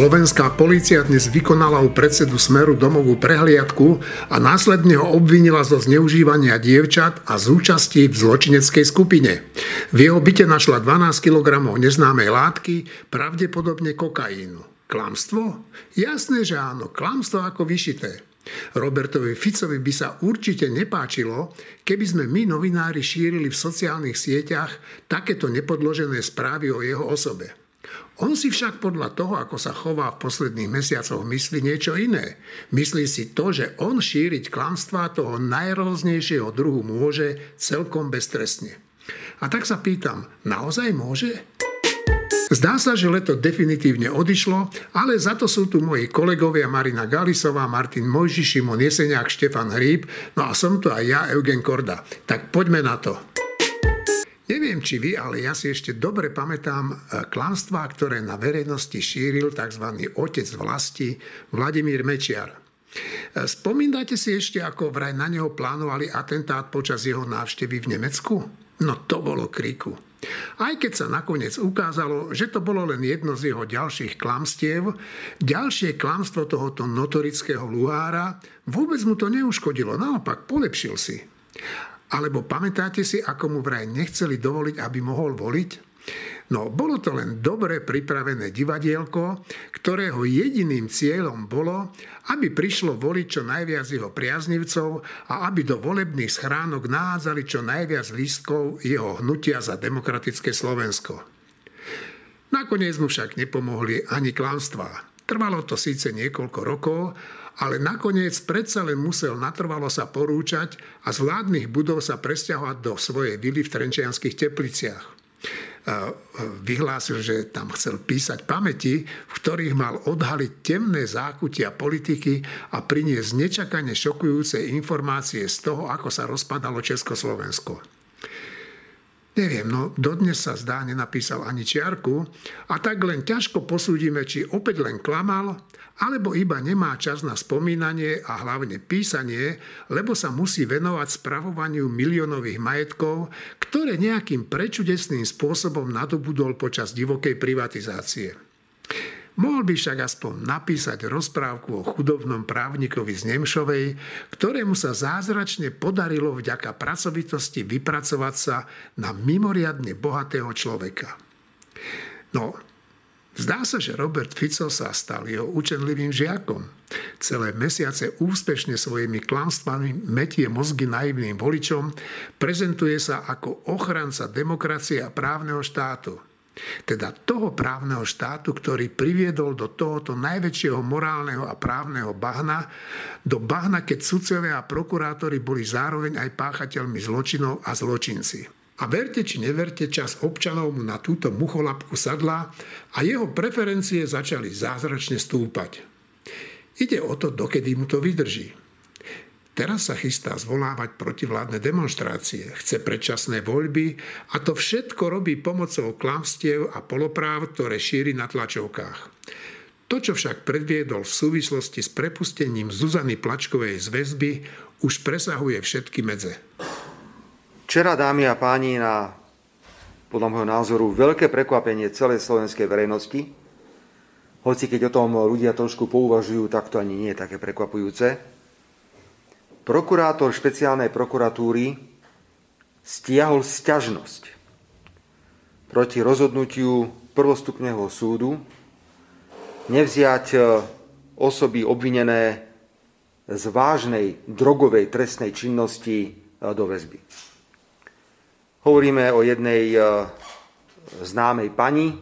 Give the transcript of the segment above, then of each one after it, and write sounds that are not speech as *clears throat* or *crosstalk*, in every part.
Slovenská polícia dnes vykonala u predsedu Smeru domovú prehliadku a následne ho obvinila zo zneužívania dievčat a z účasti v zločineckej skupine. V jeho byte našla 12 kg neznámej látky, pravdepodobne kokainu. Klamstvo? Jasné, že áno, klamstvo ako vyšité. Robertovi Ficovi by sa určite nepáčilo, keby sme my novinári šírili v sociálnych sieťach takéto nepodložené správy o jeho osobe. On si však podľa toho, ako sa chová v posledných mesiacoch, myslí niečo iné. Myslí si to, že on šíriť klamstvá toho najrôznejšieho druhu môže celkom beztrestne. A tak sa pýtam, naozaj môže? Zdá sa, že leto definitívne odišlo, ale za to sú tu moji kolegovia Marina Galisová, Martin Mojži, Šimon Jeseniak, Štefan Hríb, no a som tu aj ja, Eugen Korda. Tak poďme na to. Neviem, či vy, ale ja si ešte dobre pamätám e, klamstvá, ktoré na verejnosti šíril tzv. otec vlasti Vladimír Mečiar. E, spomínate si ešte, ako vraj na neho plánovali atentát počas jeho návštevy v Nemecku? No to bolo kriku. Aj keď sa nakoniec ukázalo, že to bolo len jedno z jeho ďalších klamstiev, ďalšie klamstvo tohoto notorického luhára vôbec mu to neuškodilo, naopak polepšil si. Alebo pamätáte si, ako mu vraj nechceli dovoliť, aby mohol voliť? No, bolo to len dobre pripravené divadielko, ktorého jediným cieľom bolo, aby prišlo voliť čo najviac jeho priaznivcov a aby do volebných schránok nahádzali čo najviac lístkov jeho hnutia za demokratické Slovensko. Nakoniec mu však nepomohli ani klamstvá. Trvalo to síce niekoľko rokov, ale nakoniec predsa len musel natrvalo sa porúčať a z vládnych budov sa presťahovať do svojej vily v Trenčianských tepliciach. Vyhlásil, že tam chcel písať pamäti, v ktorých mal odhaliť temné zákutia politiky a priniesť nečakane šokujúce informácie z toho, ako sa rozpadalo Československo. Neviem, no dodnes sa zdá, nenapísal ani čiarku a tak len ťažko posúdime, či opäť len klamal, alebo iba nemá čas na spomínanie a hlavne písanie, lebo sa musí venovať spravovaniu miliónových majetkov, ktoré nejakým prečudesným spôsobom nadobudol počas divokej privatizácie. Mohol by však aspoň napísať rozprávku o chudobnom právnikovi z Nemšovej, ktorému sa zázračne podarilo vďaka pracovitosti vypracovať sa na mimoriadne bohatého človeka. No, zdá sa, že Robert Fico sa stal jeho učenlivým žiakom. Celé mesiace úspešne svojimi klamstvami metie mozgy naivným voličom, prezentuje sa ako ochranca demokracie a právneho štátu – teda toho právneho štátu, ktorý priviedol do tohoto najväčšieho morálneho a právneho bahna, do bahna, keď sudcovia a prokurátori boli zároveň aj páchateľmi zločinov a zločinci. A verte či neverte, čas občanov na túto mucholapku sadla a jeho preferencie začali zázračne stúpať. Ide o to, dokedy mu to vydrží. Teraz sa chystá zvolávať protivládne demonstrácie, chce predčasné voľby a to všetko robí pomocou klamstiev a polopráv, ktoré šíri na tlačovkách. To, čo však predviedol v súvislosti s prepustením Zuzany Plačkovej z väzby, už presahuje všetky medze. Včera, dámy a páni, na podľa môjho názoru veľké prekvapenie celej slovenskej verejnosti, hoci keď o tom ľudia trošku pouvažujú, tak to ani nie je také prekvapujúce, prokurátor špeciálnej prokuratúry stiahol sťažnosť proti rozhodnutiu prvostupného súdu nevziať e, osoby obvinené z vážnej drogovej trestnej činnosti e, do väzby. Hovoríme o jednej e, známej pani,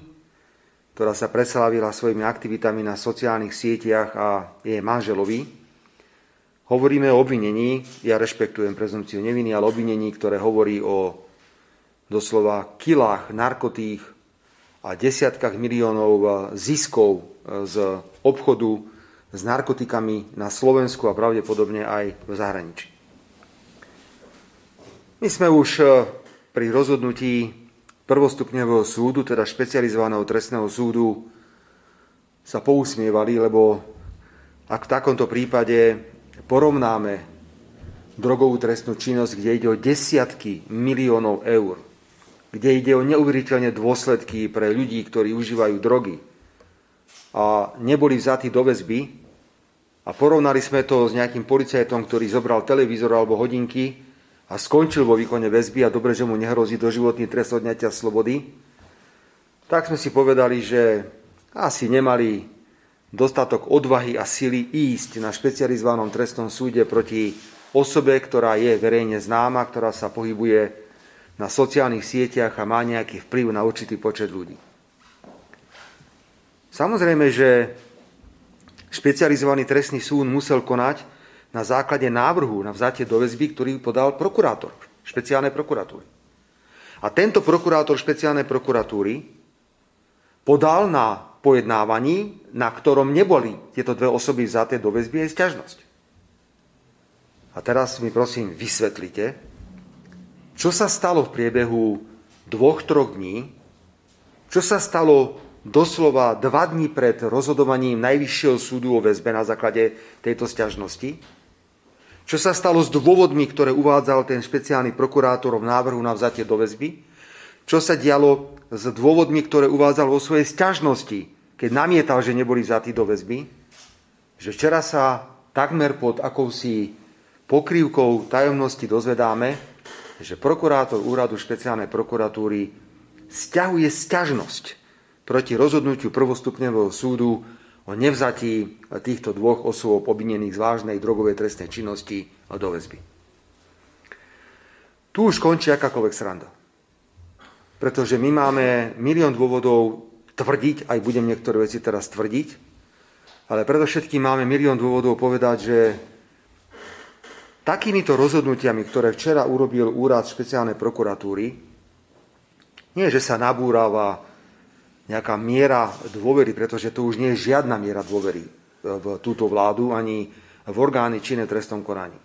ktorá sa preslávila svojimi aktivitami na sociálnych sieťach a jej manželovi, Hovoríme o obvinení, ja rešpektujem prezumciu neviny, ale obvinení, ktoré hovorí o doslova kilách narkotých a desiatkách miliónov ziskov z obchodu s narkotikami na Slovensku a pravdepodobne aj v zahraničí. My sme už pri rozhodnutí prvostupňového súdu, teda špecializovaného trestného súdu, sa pousmievali, lebo ak v takomto prípade porovnáme drogovú trestnú činnosť, kde ide o desiatky miliónov eur, kde ide o neuveriteľné dôsledky pre ľudí, ktorí užívajú drogy, a neboli vzatí do väzby a porovnali sme to s nejakým policajtom, ktorý zobral televízor alebo hodinky a skončil vo výkone väzby a dobre, že mu nehrozí doživotný trest odňatia slobody, tak sme si povedali, že asi nemali dostatok odvahy a sily ísť na špecializovanom trestnom súde proti osobe, ktorá je verejne známa, ktorá sa pohybuje na sociálnych sieťach a má nejaký vplyv na určitý počet ľudí. Samozrejme, že špecializovaný trestný súd musel konať na základe návrhu na vzatie do väzby, ktorý podal prokurátor špeciálnej prokuratúry. A tento prokurátor špeciálnej prokuratúry podal na pojednávaní, na ktorom neboli tieto dve osoby vzaté do väzby, aj sťažnosť. A teraz mi prosím vysvetlite, čo sa stalo v priebehu dvoch, troch dní? Čo sa stalo doslova dva dní pred rozhodovaním Najvyššieho súdu o väzbe na základe tejto stiažnosti? Čo sa stalo s dôvodmi, ktoré uvádzal ten špeciálny prokurátor v návrhu na vzatie do väzby? Čo sa dialo s dôvodmi, ktoré uvádzal vo svojej stiažnosti, keď namietal, že neboli vzatí do väzby? Že včera sa takmer pod akousi pokrývkou tajomnosti dozvedáme, že prokurátor úradu špeciálnej prokuratúry stiahuje sťažnosť proti rozhodnutiu prvostupňového súdu o nevzatí týchto dvoch osôb obvinených z vážnej drogovej trestnej činnosti do väzby. Tu už končí akákoľvek sranda. Pretože my máme milión dôvodov tvrdiť, aj budem niektoré veci teraz tvrdiť, ale predovšetkým máme milión dôvodov povedať, že takýmito rozhodnutiami, ktoré včera urobil úrad špeciálnej prokuratúry, nie, že sa nabúrava nejaká miera dôvery, pretože to už nie je žiadna miera dôvery v túto vládu ani v orgány činné trestnom konaní.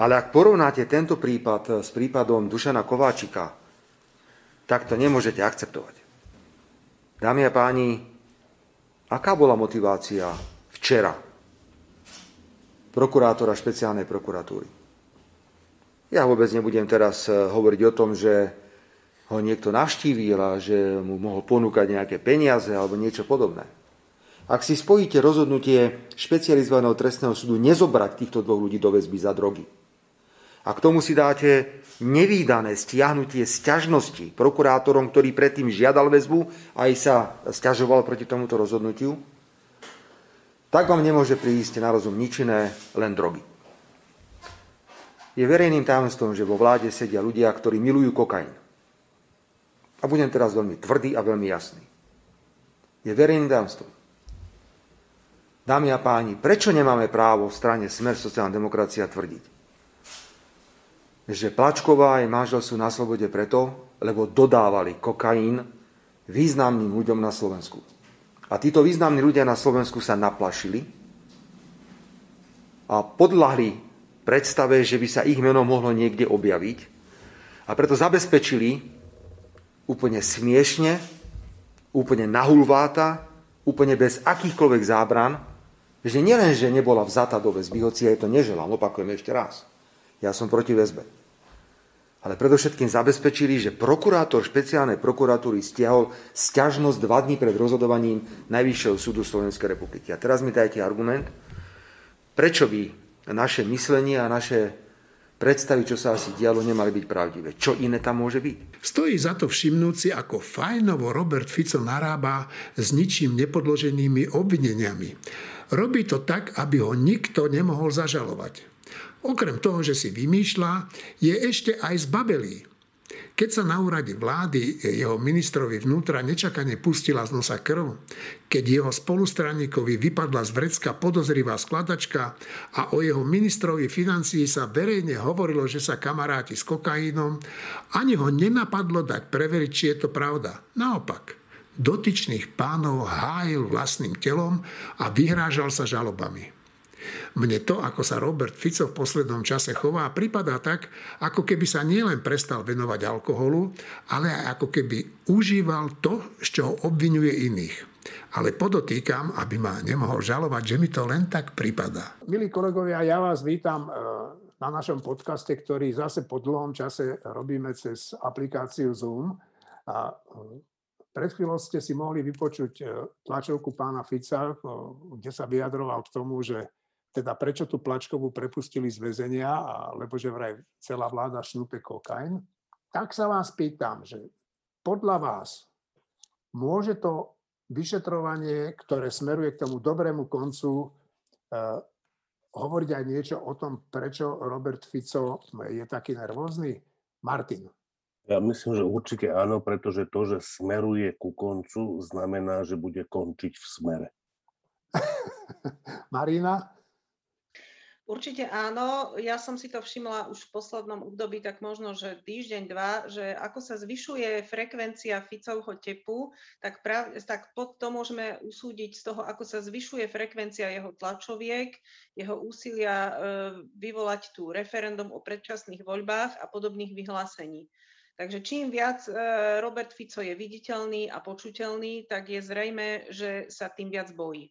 Ale ak porovnáte tento prípad s prípadom Dušana Kováčika, tak to nemôžete akceptovať. Dámy a páni, aká bola motivácia včera prokurátora špeciálnej prokuratúry. Ja vôbec nebudem teraz eh, hovoriť o tom, že ho niekto navštívil a že mu mohol ponúkať nejaké peniaze alebo niečo podobné. Ak si spojíte rozhodnutie špecializovaného trestného súdu nezobrať týchto dvoch ľudí do väzby za drogy a k tomu si dáte nevýdané stiahnutie sťažnosti prokurátorom, ktorý predtým žiadal väzbu a aj sa stiažoval proti tomuto rozhodnutiu, tak vám nemôže prísť na rozum nič iné, len drogy. Je verejným tajomstvom, že vo vláde sedia ľudia, ktorí milujú kokain. A budem teraz veľmi tvrdý a veľmi jasný. Je verejným tajomstvom. Dámy a páni, prečo nemáme právo v strane Smer sociálna demokracia tvrdiť, že Plačková aj manžel sú na slobode preto, lebo dodávali kokain významným ľuďom na Slovensku. A títo významní ľudia na Slovensku sa naplašili a podľahli predstave, že by sa ich meno mohlo niekde objaviť a preto zabezpečili úplne smiešne, úplne nahulváta, úplne bez akýchkoľvek zábran, že nielen, že nebola vzata do väzby, hoci ja to neželám, opakujem ešte raz. Ja som proti väzbe ale predovšetkým zabezpečili, že prokurátor špeciálnej prokuratúry stiahol sťažnosť dva dní pred rozhodovaním Najvyššieho súdu Slovenskej republiky. A teraz mi dajte argument, prečo by naše myslenie a naše predstavy, čo sa asi dialo, nemali byť pravdivé. Čo iné tam môže byť? Stojí za to všimnúť si, ako fajnovo Robert Fico narába s ničím nepodloženými obvineniami. Robí to tak, aby ho nikto nemohol zažalovať. Okrem toho, že si vymýšľa, je ešte aj zbabelý. Keď sa na úrade vlády jeho ministrovi vnútra nečakane pustila z nosa krv, keď jeho spolustranníkovi vypadla z vrecka podozrivá skladačka a o jeho ministrovi financií sa verejne hovorilo, že sa kamaráti s kokaínom, ani ho nenapadlo dať preveriť, či je to pravda. Naopak, dotyčných pánov hájil vlastným telom a vyhrážal sa žalobami. Mne to, ako sa Robert Fico v poslednom čase chová, pripadá tak, ako keby sa nielen prestal venovať alkoholu, ale aj ako keby užíval to, z čoho obvinuje iných. Ale podotýkam, aby ma nemohol žalovať, že mi to len tak pripadá. Milí kolegovia, ja vás vítam e, na našom podcaste, ktorý zase po dlhom čase robíme cez aplikáciu Zoom. A e, pred chvíľou ste si mohli vypočuť e, tlačovku pána Fica, kde sa vyjadroval k tomu, že teda prečo tú Plačkovú prepustili z väzenia, lebo že vraj celá vláda šnúpe kokain. Tak sa vás pýtam, že podľa vás môže to vyšetrovanie, ktoré smeruje k tomu dobrému koncu, eh, hovoriť aj niečo o tom, prečo Robert Fico je taký nervózny? Martin. Ja myslím, že určite áno, pretože to, že smeruje ku koncu, znamená, že bude končiť v smere. *laughs* Marina? Určite áno. Ja som si to všimla už v poslednom období, tak možno, že týždeň, dva, že ako sa zvyšuje frekvencia Ficovho tepu, tak, prav, tak pod to môžeme usúdiť z toho, ako sa zvyšuje frekvencia jeho tlačoviek, jeho úsilia e, vyvolať tu referendum o predčasných voľbách a podobných vyhlásení. Takže čím viac e, Robert Fico je viditeľný a počuteľný, tak je zrejme, že sa tým viac bojí.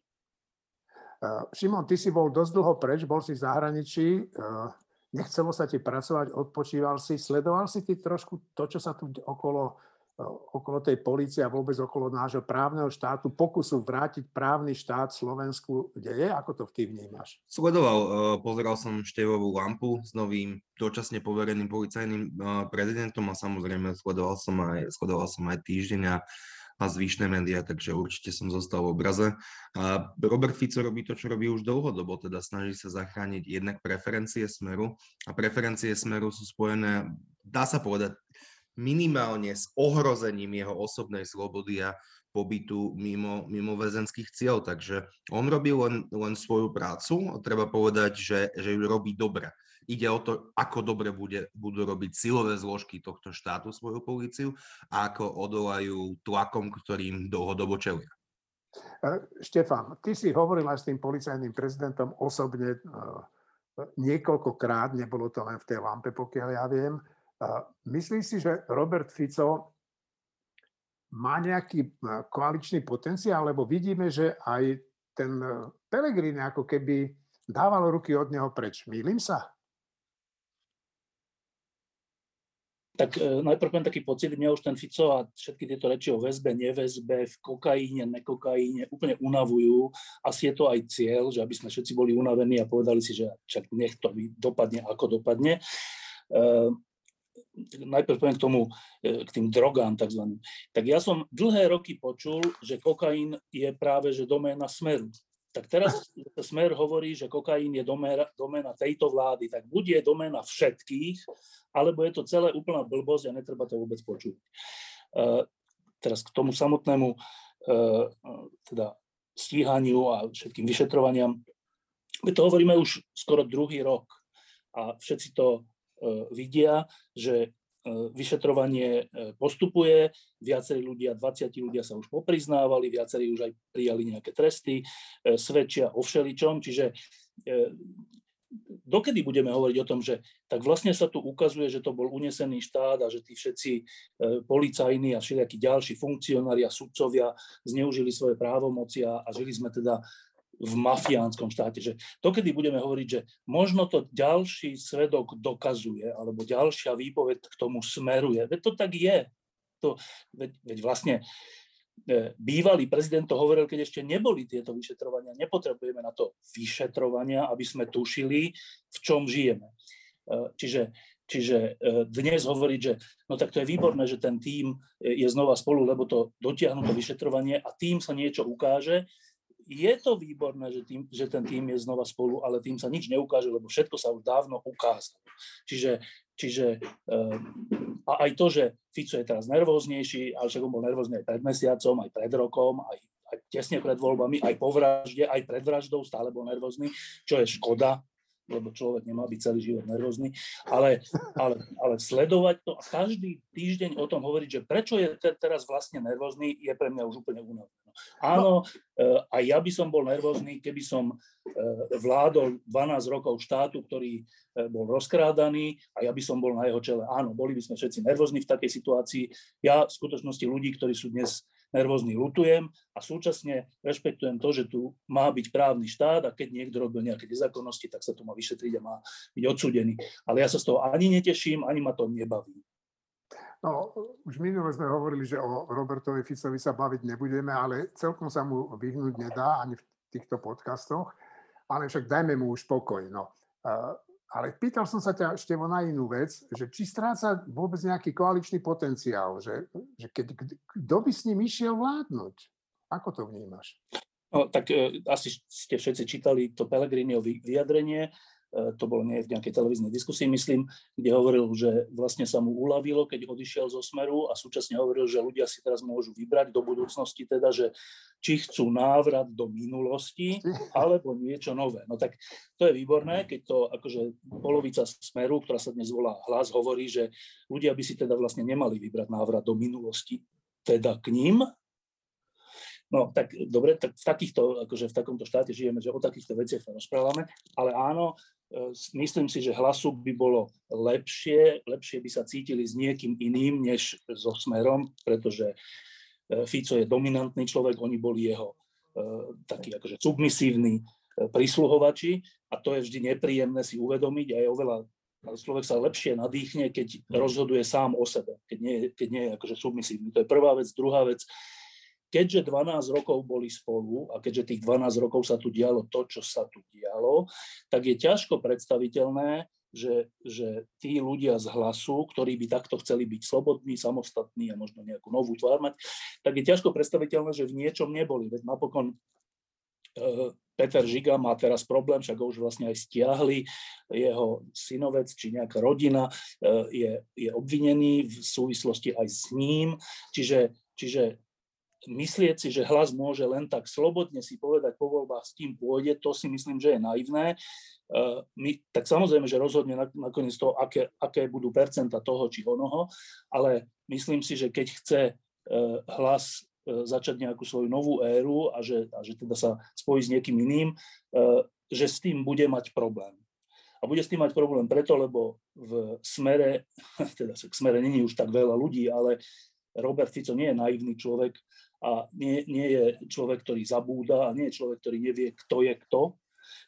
Eh, Šimon, ty si bol dosť dlho preč, bol si v zahraničí, eh, nechcelo sa ti pracovať, odpočíval si, sledoval si ty trošku to, čo sa tu okolo, eh, okolo tej policie a vôbec okolo nášho právneho štátu, pokusu vrátiť právny štát Slovensku deje? Ako to ty vnímaš? Sledoval, pozeral som števovú lampu s novým dočasne povereným policajným prezidentom a samozrejme sledoval som aj, sledoval som aj týždeň a a zvyšné médiá, takže určite som zostal v obraze. A Robert Fico robí to, čo robí už dlhodobo, teda snaží sa zachrániť jednak preferencie Smeru a preferencie Smeru sú spojené, dá sa povedať, minimálne s ohrozením jeho osobnej slobody a pobytu mimo, mimo väzenských cieľ. Takže on robí len, len svoju prácu treba povedať, že, že ju robí dobre. Ide o to, ako dobre bude, budú robiť silové zložky tohto štátu svoju políciu a ako odolajú tlakom, ktorým dlhodobo čelia. E, Štefan, ty si hovoril aj s tým policajným prezidentom osobne e, niekoľkokrát, nebolo to len v tej lampe, pokiaľ ja viem. E, myslíš si, že Robert Fico má nejaký koaličný potenciál, lebo vidíme, že aj ten Pelegrini ako keby dával ruky od neho preč. Mýlim sa? Tak e, najprv len taký pocit, mňa už ten Fico a všetky tieto reči o väzbe, neväzbe, v kokaíne, nekokaíne úplne unavujú. Asi je to aj cieľ, že aby sme všetci boli unavení a povedali si, že však nech to dopadne, ako dopadne. E, najprv poviem k tomu, e, k tým drogám takzvaným. Tak ja som dlhé roky počul, že kokain je práve že doména smeru. Tak teraz Smer hovorí, že kokain je doména, doména tejto vlády, tak buď je doména všetkých, alebo je to celé úplná blbosť a netreba to vôbec počuť. Uh, teraz k tomu samotnému uh, teda stíhaniu a všetkým vyšetrovaniam. My to hovoríme už skoro druhý rok a všetci to uh, vidia, že E, vyšetrovanie e, postupuje, viacerí ľudia, 20 ľudia sa už popriznávali, viacerí už aj prijali nejaké tresty, e, svedčia o všeličom, čiže dokedy budeme hovoriť o tom, že tak vlastne sa tu ukazuje, že to bol unesený štát a že tí všetci policajní a všelijakí ďalší funkcionári a sudcovia zneužili svoje právomoci a, a žili sme teda v mafiánskom štáte. Že kedy budeme hovoriť, že možno to ďalší svedok dokazuje, alebo ďalšia výpoveď k tomu smeruje. Veď to tak je. To, veď, veď vlastne e, bývalý prezident to hovoril, keď ešte neboli tieto vyšetrovania. Nepotrebujeme na to vyšetrovania, aby sme tušili, v čom žijeme. E, čiže, čiže e, dnes hovoriť, že no tak to je výborné, že ten tím je znova spolu, lebo to dotiahnu to vyšetrovanie a tým sa niečo ukáže, je to výborné, že, tým, že ten tým je znova spolu, ale tým sa nič neukáže, lebo všetko sa už dávno ukázalo. Čiže, čiže um, a aj to, že Fico je teraz nervóznejší, ale však on bol nervózny aj pred mesiacom, aj pred rokom, aj, aj tesne pred voľbami, aj po vražde, aj pred vraždou stále bol nervózny, čo je škoda, lebo človek nemá byť celý život nervózny, ale, ale, ale sledovať to a každý týždeň o tom hovoriť, že prečo je te, teraz vlastne nervózny, je pre mňa už úplne únavné. No. Áno, e, aj ja by som bol nervózny, keby som e, vládol 12 rokov štátu, ktorý e, bol rozkrádaný a ja by som bol na jeho čele. Áno, boli by sme všetci nervózni v takej situácii. Ja v skutočnosti ľudí, ktorí sú dnes nervózny lutujem a súčasne rešpektujem to, že tu má byť právny štát a keď niekto robil nejaké nezákonnosti, tak sa to má vyšetriť a má byť odsúdený. Ale ja sa z toho ani neteším, ani ma to nebaví. No, už minule sme hovorili, že o Robertovi Ficovi sa baviť nebudeme, ale celkom sa mu vyhnúť nedá ani v týchto podcastoch. Ale však dajme mu už pokoj. No. Ale pýtal som sa ťa ešte na inú vec, že či stráca vôbec nejaký koaličný potenciál, že, že keď, kto by s ním išiel vládnuť? Ako to vnímaš? No, tak e, asi ste všetci čítali to Pelegrinio vyjadrenie. E, to bolo nie v nejakej televíznej diskusii, myslím, kde hovoril, že vlastne sa mu uľavilo, keď odišiel zo Smeru a súčasne hovoril, že ľudia si teraz môžu vybrať do budúcnosti, teda, že či chcú návrat do minulosti alebo niečo nové. No tak to je výborné, keď to akože polovica Smeru, ktorá sa dnes volá hlas, hovorí, že ľudia by si teda vlastne nemali vybrať návrat do minulosti, teda k ním, No tak dobre, tak v takýchto, akože v takomto štáte žijeme, že o takýchto veciach sa rozprávame, ale áno, e, myslím si, že hlasu by bolo lepšie, lepšie by sa cítili s niekým iným, než so Smerom, pretože e, Fico je dominantný človek, oni boli jeho e, takí akože submisívni prísluhovači a to je vždy nepríjemné si uvedomiť a je oveľa človek sa lepšie nadýchne, keď rozhoduje sám o sebe, keď nie, keď nie je akože submisívny. To je prvá vec. Druhá vec, keďže 12 rokov boli spolu a keďže tých 12 rokov sa tu dialo to, čo sa tu dialo, tak je ťažko predstaviteľné, že, že tí ľudia z hlasu, ktorí by takto chceli byť slobodní, samostatní a možno nejakú novú tvár mať, tak je ťažko predstaviteľné, že v niečom neboli. Veď napokon e, Peter Žiga má teraz problém, však ho už vlastne aj stiahli, jeho synovec či nejaká rodina e, je, je obvinený v súvislosti aj s ním, čiže, čiže myslieť si, že hlas môže len tak slobodne si povedať po voľbách, s kým pôjde, to si myslím, že je naivné. Uh, my, tak samozrejme, že rozhodne nakoniec to, aké, aké budú percenta toho či onoho, ale myslím si, že keď chce uh, hlas uh, začať nejakú svoju novú éru a že, a že teda sa spojí s niekým iným, že s tým bude mať problém. A bude s tým mať problém preto, lebo v smere, *laughs* teda k smere není už tak veľa ľudí, ale Robert Fico nie je naivný človek, a nie, nie je človek, ktorý zabúda a nie je človek, ktorý nevie, kto je kto.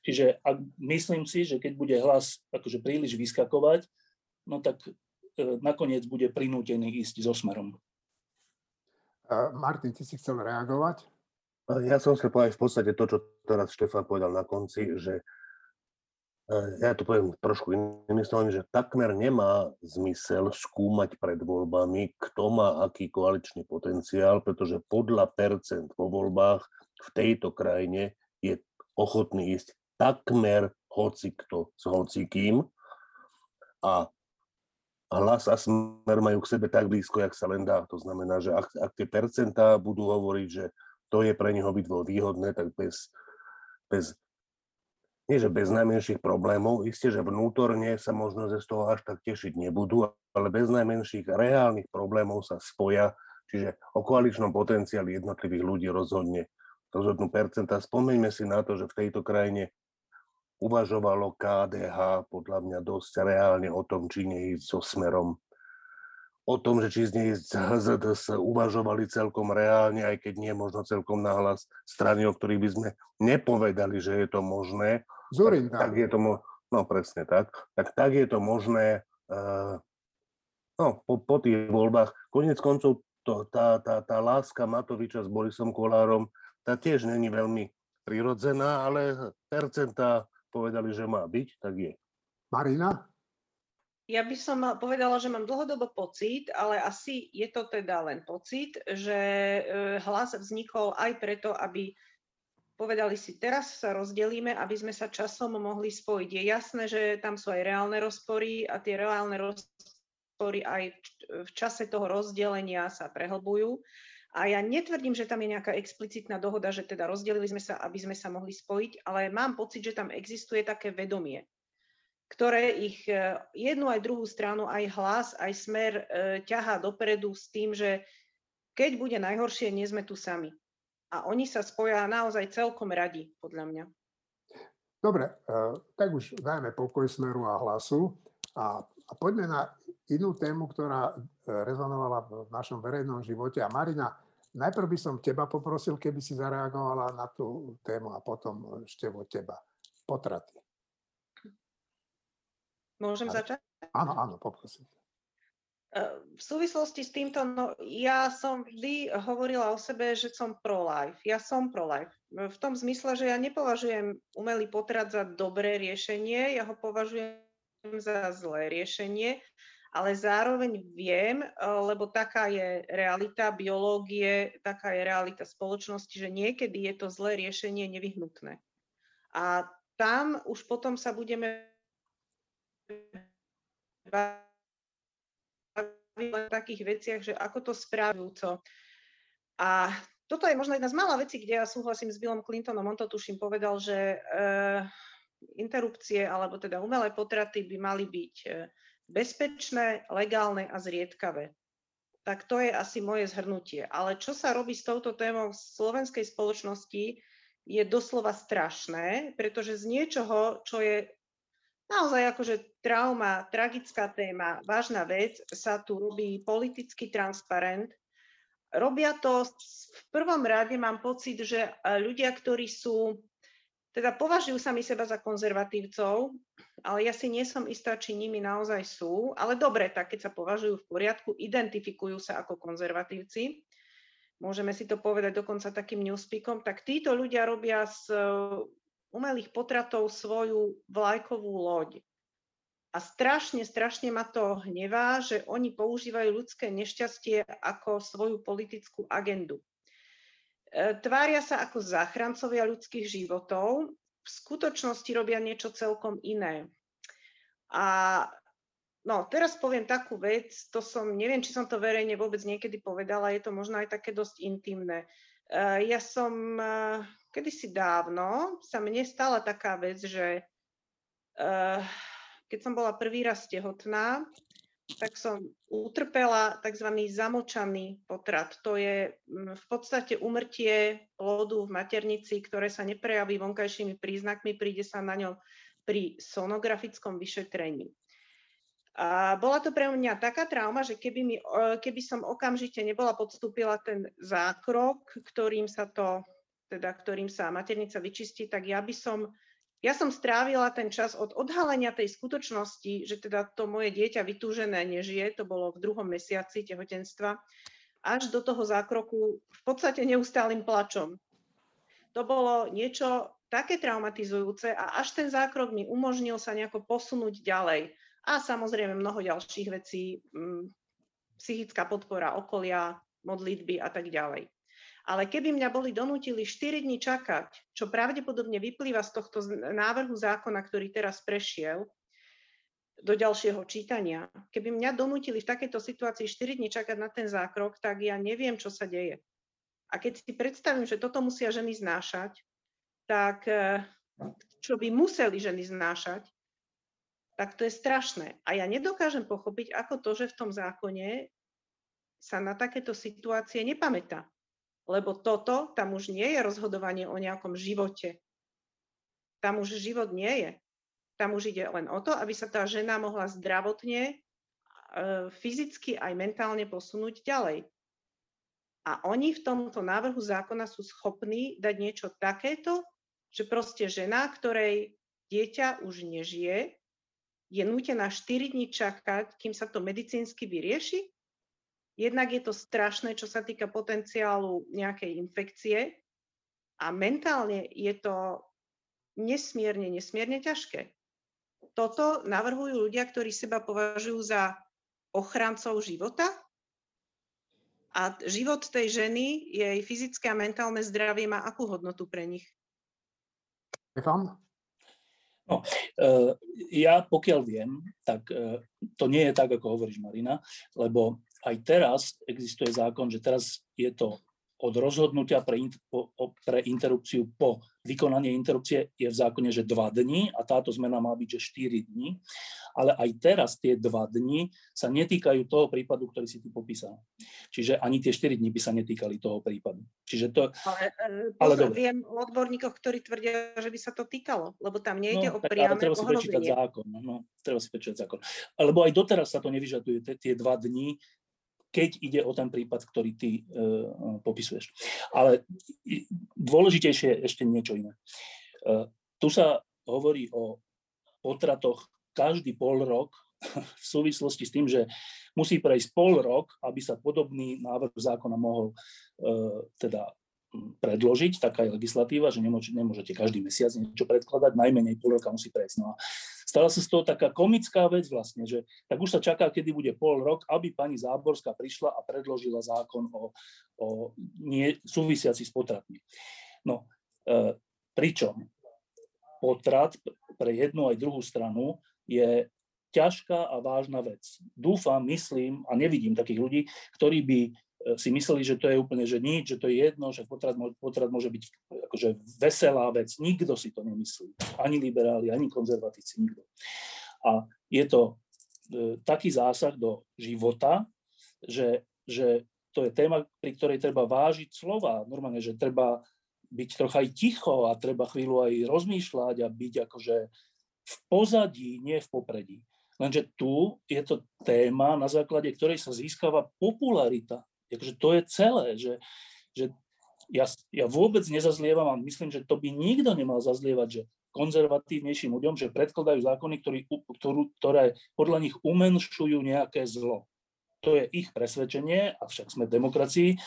Čiže ak, myslím si, že keď bude hlas akože príliš vyskakovať, no tak e, nakoniec bude prinútený ísť so smerom. Martin, ty si chcel reagovať? Ja som chcel povedať v podstate to, čo teraz Štefan povedal na konci, že ja to poviem trošku inými slovami, že takmer nemá zmysel skúmať pred voľbami, kto má aký koaličný potenciál, pretože podľa percent vo voľbách v tejto krajine je ochotný ísť takmer hoci kto s hocikým a hlas a smer majú k sebe tak blízko, jak sa len dá. To znamená, že ak, ak tie percentá budú hovoriť, že to je pre nich obidvo výhodné, tak bez, bez nie že bez najmenších problémov, isté, že vnútorne sa možno z toho až tak tešiť nebudú, ale bez najmenších reálnych problémov sa spoja, čiže o koaličnom potenciáli jednotlivých ľudí rozhodne, rozhodnú percenta. Spomeňme si na to, že v tejto krajine uvažovalo KDH podľa mňa dosť reálne o tom, či neísť so smerom o tom, že či z nej HZDS uvažovali celkom reálne, aj keď nie možno celkom nahlas strany, o ktorých by sme nepovedali, že je to možné. Zurin, tak, tak je to, no presne tak, tak, tak je to možné uh, no, po, po tých voľbách. Konec koncov to, tá, tá, tá láska Matoviča s Borisom Kolárom, tá tiež není veľmi prirodzená, ale percentá povedali, že má byť, tak je. Marina? Ja by som povedala, že mám dlhodobo pocit, ale asi je to teda len pocit, že e, hlas vznikol aj preto, aby povedali si, teraz sa rozdelíme, aby sme sa časom mohli spojiť. Je jasné, že tam sú aj reálne rozpory a tie reálne rozpory aj v čase toho rozdelenia sa prehlbujú. A ja netvrdím, že tam je nejaká explicitná dohoda, že teda rozdelili sme sa, aby sme sa mohli spojiť, ale mám pocit, že tam existuje také vedomie ktoré ich e, jednu aj druhú stranu, aj hlas, aj smer e, ťahá dopredu s tým, že keď bude najhoršie, nie sme tu sami. A oni sa spoja naozaj celkom radi, podľa mňa. Dobre, e, tak už dajme pokoj smeru a hlasu a, a poďme na inú tému, ktorá rezonovala v našom verejnom živote. A Marina, najprv by som teba poprosil, keby si zareagovala na tú tému a potom ešte od teba. Potraty. Môžem začať? Áno, áno, poprosím. V súvislosti s týmto, no, ja som vždy hovorila o sebe, že som pro-life. Ja som pro-life. V tom zmysle, že ja nepovažujem umelý potrat za dobré riešenie, ja ho považujem za zlé riešenie, ale zároveň viem, lebo taká je realita biológie, taká je realita spoločnosti, že niekedy je to zlé riešenie nevyhnutné. A tam už potom sa budeme v takých veciach, že ako to správujúco. A toto je možno jedna z mála vecí, kde ja súhlasím s Billom Clintonom. On to tuším povedal, že uh, interrupcie alebo teda umelé potraty by mali byť uh, bezpečné, legálne a zriedkavé. Tak to je asi moje zhrnutie. Ale čo sa robí s touto témou v slovenskej spoločnosti, je doslova strašné, pretože z niečoho, čo je naozaj akože trauma, tragická téma, vážna vec, sa tu robí politický transparent. Robia to v prvom rade, mám pocit, že e, ľudia, ktorí sú, teda považujú sami seba za konzervatívcov, ale ja si nie som istá, či nimi naozaj sú, ale dobre, tak keď sa považujú v poriadku, identifikujú sa ako konzervatívci, môžeme si to povedať dokonca takým newspeakom, tak títo ľudia robia z umelých potratov svoju vlajkovú loď. A strašne, strašne ma to hnevá, že oni používajú ľudské nešťastie ako svoju politickú agendu. E, tvária sa ako záchrancovia ľudských životov, v skutočnosti robia niečo celkom iné. A no, teraz poviem takú vec, to som, neviem, či som to verejne vôbec niekedy povedala, je to možno aj také dosť intimné. E, ja som e, kedysi dávno sa mne stala taká vec, že uh, keď som bola prvý raz tehotná, tak som utrpela tzv. zamočaný potrat. To je mm, v podstate umrtie plodu v maternici, ktoré sa neprejaví vonkajšími príznakmi, príde sa na ňom pri sonografickom vyšetrení. A bola to pre mňa taká trauma, že keby, mi, keby som okamžite nebola podstúpila ten zákrok, ktorým sa to teda ktorým sa maternica vyčistí, tak ja by som, ja som strávila ten čas od odhalenia tej skutočnosti, že teda to moje dieťa vytúžené nežije, to bolo v druhom mesiaci tehotenstva, až do toho zákroku v podstate neustálým plačom. To bolo niečo také traumatizujúce a až ten zákrok mi umožnil sa nejako posunúť ďalej. A samozrejme mnoho ďalších vecí, hm, psychická podpora okolia, modlitby a tak ďalej. Ale keby mňa boli donútili 4 dní čakať, čo pravdepodobne vyplýva z tohto návrhu zákona, ktorý teraz prešiel do ďalšieho čítania, keby mňa donútili v takejto situácii 4 dní čakať na ten zákrok, tak ja neviem, čo sa deje. A keď si predstavím, že toto musia ženy znášať, tak eh, čo by museli ženy znášať, tak to je strašné. A ja nedokážem pochopiť, ako to, že v tom zákone sa na takéto situácie nepamätá lebo toto, tam už nie je rozhodovanie o nejakom živote. Tam už život nie je. Tam už ide len o to, aby sa tá žena mohla zdravotne, e, fyzicky aj mentálne posunúť ďalej. A oni v tomto návrhu zákona sú schopní dať niečo takéto, že proste žena, ktorej dieťa už nežije, je nútená 4 dní čakať, kým sa to medicínsky vyrieši Jednak je to strašné, čo sa týka potenciálu nejakej infekcie a mentálne je to nesmierne, nesmierne ťažké. Toto navrhujú ľudia, ktorí seba považujú za ochrancov života a život tej ženy, jej fyzické a mentálne zdravie má akú hodnotu pre nich? Stefan? No, e, ja pokiaľ viem, tak e, to nie je tak, ako hovoríš Marina, lebo aj teraz existuje zákon, že teraz je to od rozhodnutia pre, pre interrupciu po vykonanie interrupcie je v zákone, že 2 dní a táto zmena má byť, že 4 dní. Ale aj teraz tie 2 dní sa netýkajú toho prípadu, ktorý si tu popísal. Čiže ani tie 4 dní by sa netýkali toho prípadu. Čiže to... Ale, e, ale viem o odborníkoch, ktorí tvrdia, že by sa to týkalo, lebo tam nejde no, o priame treba si prečítať zákon. No, no, treba si prečítať zákon. Lebo aj doteraz sa to nevyžaduje, tie 2 dní keď ide o ten prípad, ktorý ty uh, popisuješ. Ale dôležitejšie je ešte niečo iné. Uh, tu sa hovorí o potratoch každý pol rok *laughs* v súvislosti s tým, že musí prejsť pol rok, aby sa podobný návrh zákona mohol uh, teda predložiť, taká je legislatíva, že nemôžete, nemôžete každý mesiac niečo predkladať, najmenej pol roka musí prejsť. No a stala sa z toho taká komická vec vlastne, že tak už sa čaká, kedy bude pol rok, aby pani Záborská prišla a predložila zákon o, o nie, súvisiaci s potratmi. No, e, pričom potrat pre jednu aj druhú stranu je ťažká a vážna vec. Dúfam, myslím a nevidím takých ľudí, ktorí by si mysleli, že to je úplne, že nič, že to je jedno, že potrat, potrat môže byť akože veselá vec. Nikto si to nemyslí. Ani liberáli, ani konzervatíci, nikto. A je to e, taký zásah do života, že, že to je téma, pri ktorej treba vážiť slova. Normálne, že treba byť trocha aj ticho a treba chvíľu aj rozmýšľať a byť akože v pozadí, nie v popredí. Lenže tu je to téma, na základe ktorej sa získava popularita akože to je celé, že, že ja, ja vôbec nezazlievam a myslím, že to by nikto nemal zazlievať, že konzervatívnejším ľuďom, že predkladajú zákony, ktorý, ktorú, ktoré podľa nich umenšujú nejaké zlo. To je ich presvedčenie, avšak sme v demokracii, e,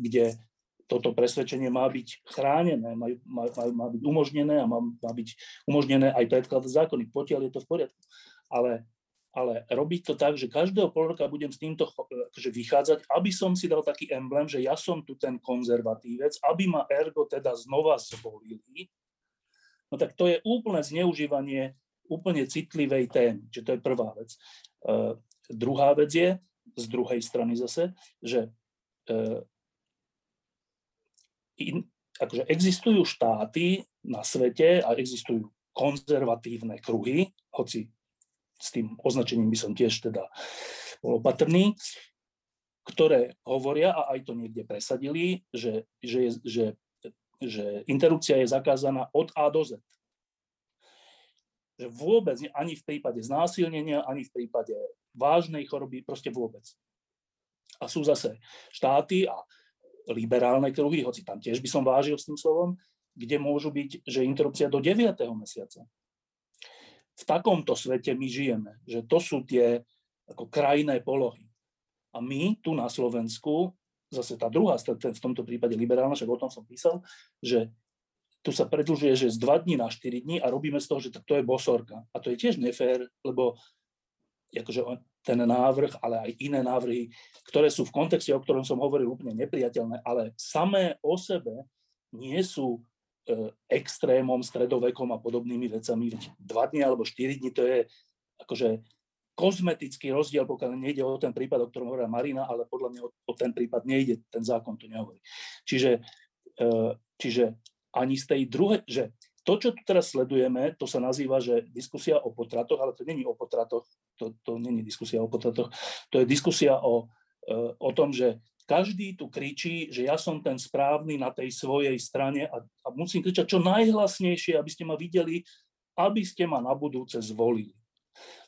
kde toto presvedčenie má byť chránené, má, má, má byť umožnené a má, má byť umožnené aj predkladať zákony. Potiaľ je to v poriadku. Ale ale robiť to tak, že každého pol roka budem s týmto akože vychádzať, aby som si dal taký emblém, že ja som tu ten konzervatívec, aby ma ergo teda znova zvolili, no tak to je úplné zneužívanie úplne citlivej témy. Čiže to je prvá vec. Uh, druhá vec je, z druhej strany zase, že uh, in, akože existujú štáty na svete a existujú konzervatívne kruhy, hoci s tým označením by som tiež teda bol opatrný, ktoré hovoria, a aj to niekde presadili, že, že, je, že, že interrupcia je zakázaná od A do Z. Že vôbec ani v prípade znásilnenia, ani v prípade vážnej choroby, proste vôbec. A sú zase štáty a liberálne kruhy, hoci tam tiež by som vážil s tým slovom, kde môžu byť, že interrupcia do 9. mesiaca v takomto svete my žijeme, že to sú tie ako krajné polohy. A my tu na Slovensku, zase tá druhá, v tomto prípade liberálna, však o tom som písal, že tu sa predlžuje, že z 2 dní na 4 dní a robíme z toho, že to je bosorka. A to je tiež nefér, lebo akože ten návrh, ale aj iné návrhy, ktoré sú v kontexte, o ktorom som hovoril, úplne nepriateľné, ale samé o sebe nie sú extrémom, stredovekom a podobnými vecami. Dva dní alebo štyri dní to je akože kozmetický rozdiel, pokiaľ nejde o ten prípad, o ktorom hovorila Marina, ale podľa mňa o, o ten prípad nejde, ten zákon to nehovorí. Čiže, e, čiže ani z tej druhej, že to, čo tu teraz sledujeme, to sa nazýva, že diskusia o potratoch, ale to není o potratoch, to, to není diskusia o potratoch, to je diskusia o, e, o tom, že každý tu kričí, že ja som ten správny na tej svojej strane a, a musím kričať čo najhlasnejšie, aby ste ma videli, aby ste ma na budúce zvolili.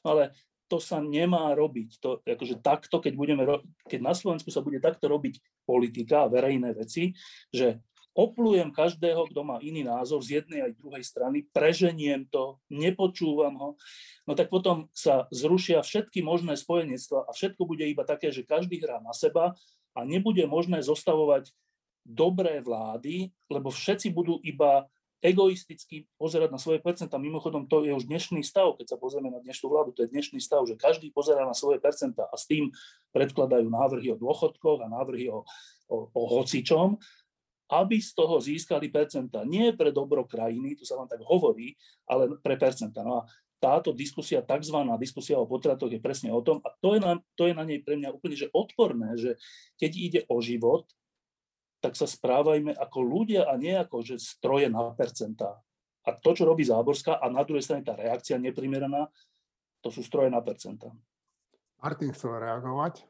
Ale to sa nemá robiť. To, akože takto, keď, budeme, keď na Slovensku sa bude takto robiť politika a verejné veci, že oplujem každého, kto má iný názor z jednej aj druhej strany, preženiem to, nepočúvam ho, no tak potom sa zrušia všetky možné spojenectva a všetko bude iba také, že každý hrá na seba a nebude možné zostavovať dobré vlády, lebo všetci budú iba egoisticky pozerať na svoje percentá. Mimochodom, to je už dnešný stav, keď sa pozrieme na dnešnú vládu, to je dnešný stav, že každý pozerá na svoje percentá a s tým predkladajú návrhy o dôchodkoch a návrhy o, o, o hocičom, aby z toho získali percentá. Nie pre dobro krajiny, tu sa vám tak hovorí, ale pre percentá. No a táto diskusia, tzv. diskusia o potratoch je presne o tom a to je, na, to je na nej pre mňa úplne že odporné, že keď ide o život, tak sa správajme ako ľudia a nie ako že stroje na percentá. A to, čo robí Záborská a na druhej strane tá reakcia neprimeraná, to sú stroje na percentá. Martin chcel reagovať.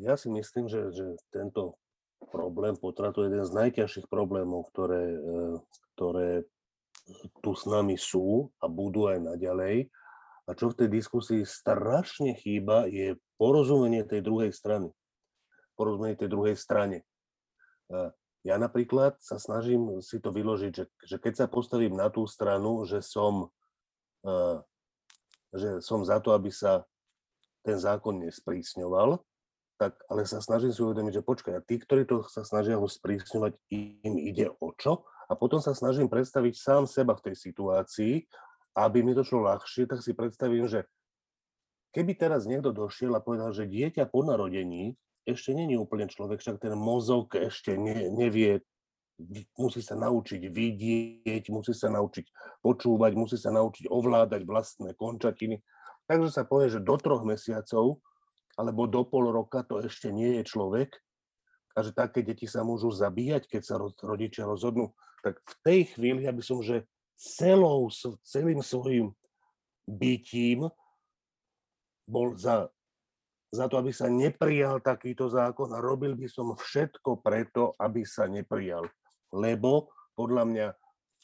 Ja si myslím, že, že tento problém potratu je jeden z najťažších problémov, ktoré, e, ktoré tu s nami sú a budú aj naďalej. A čo v tej diskusii strašne chýba, je porozumenie tej druhej strany. Porozumenie tej druhej strane. Ja napríklad sa snažím si to vyložiť, že, že keď sa postavím na tú stranu, že som že som za to, aby sa ten zákon nesprísňoval, tak ale sa snažím si uvedomiť, že počkaj, a tí, ktorí to sa snažia ho sprísňovať, im ide o čo? A potom sa snažím predstaviť sám seba v tej situácii, aby mi to šlo ľahšie, tak si predstavím, že keby teraz niekto došiel a povedal, že dieťa po narodení ešte není úplne človek, však ten mozog ešte ne, nevie, musí sa naučiť vidieť, musí sa naučiť počúvať, musí sa naučiť ovládať vlastné končatiny. Takže sa povie, že do troch mesiacov alebo do pol roka to ešte nie je človek a že také deti sa môžu zabíjať, keď sa rodičia rozhodnú. Tak v tej chvíli, aby som, že celou, celým svojim bytím bol za za to, aby sa neprijal takýto zákon a robil by som všetko preto, aby sa neprijal. Lebo podľa mňa,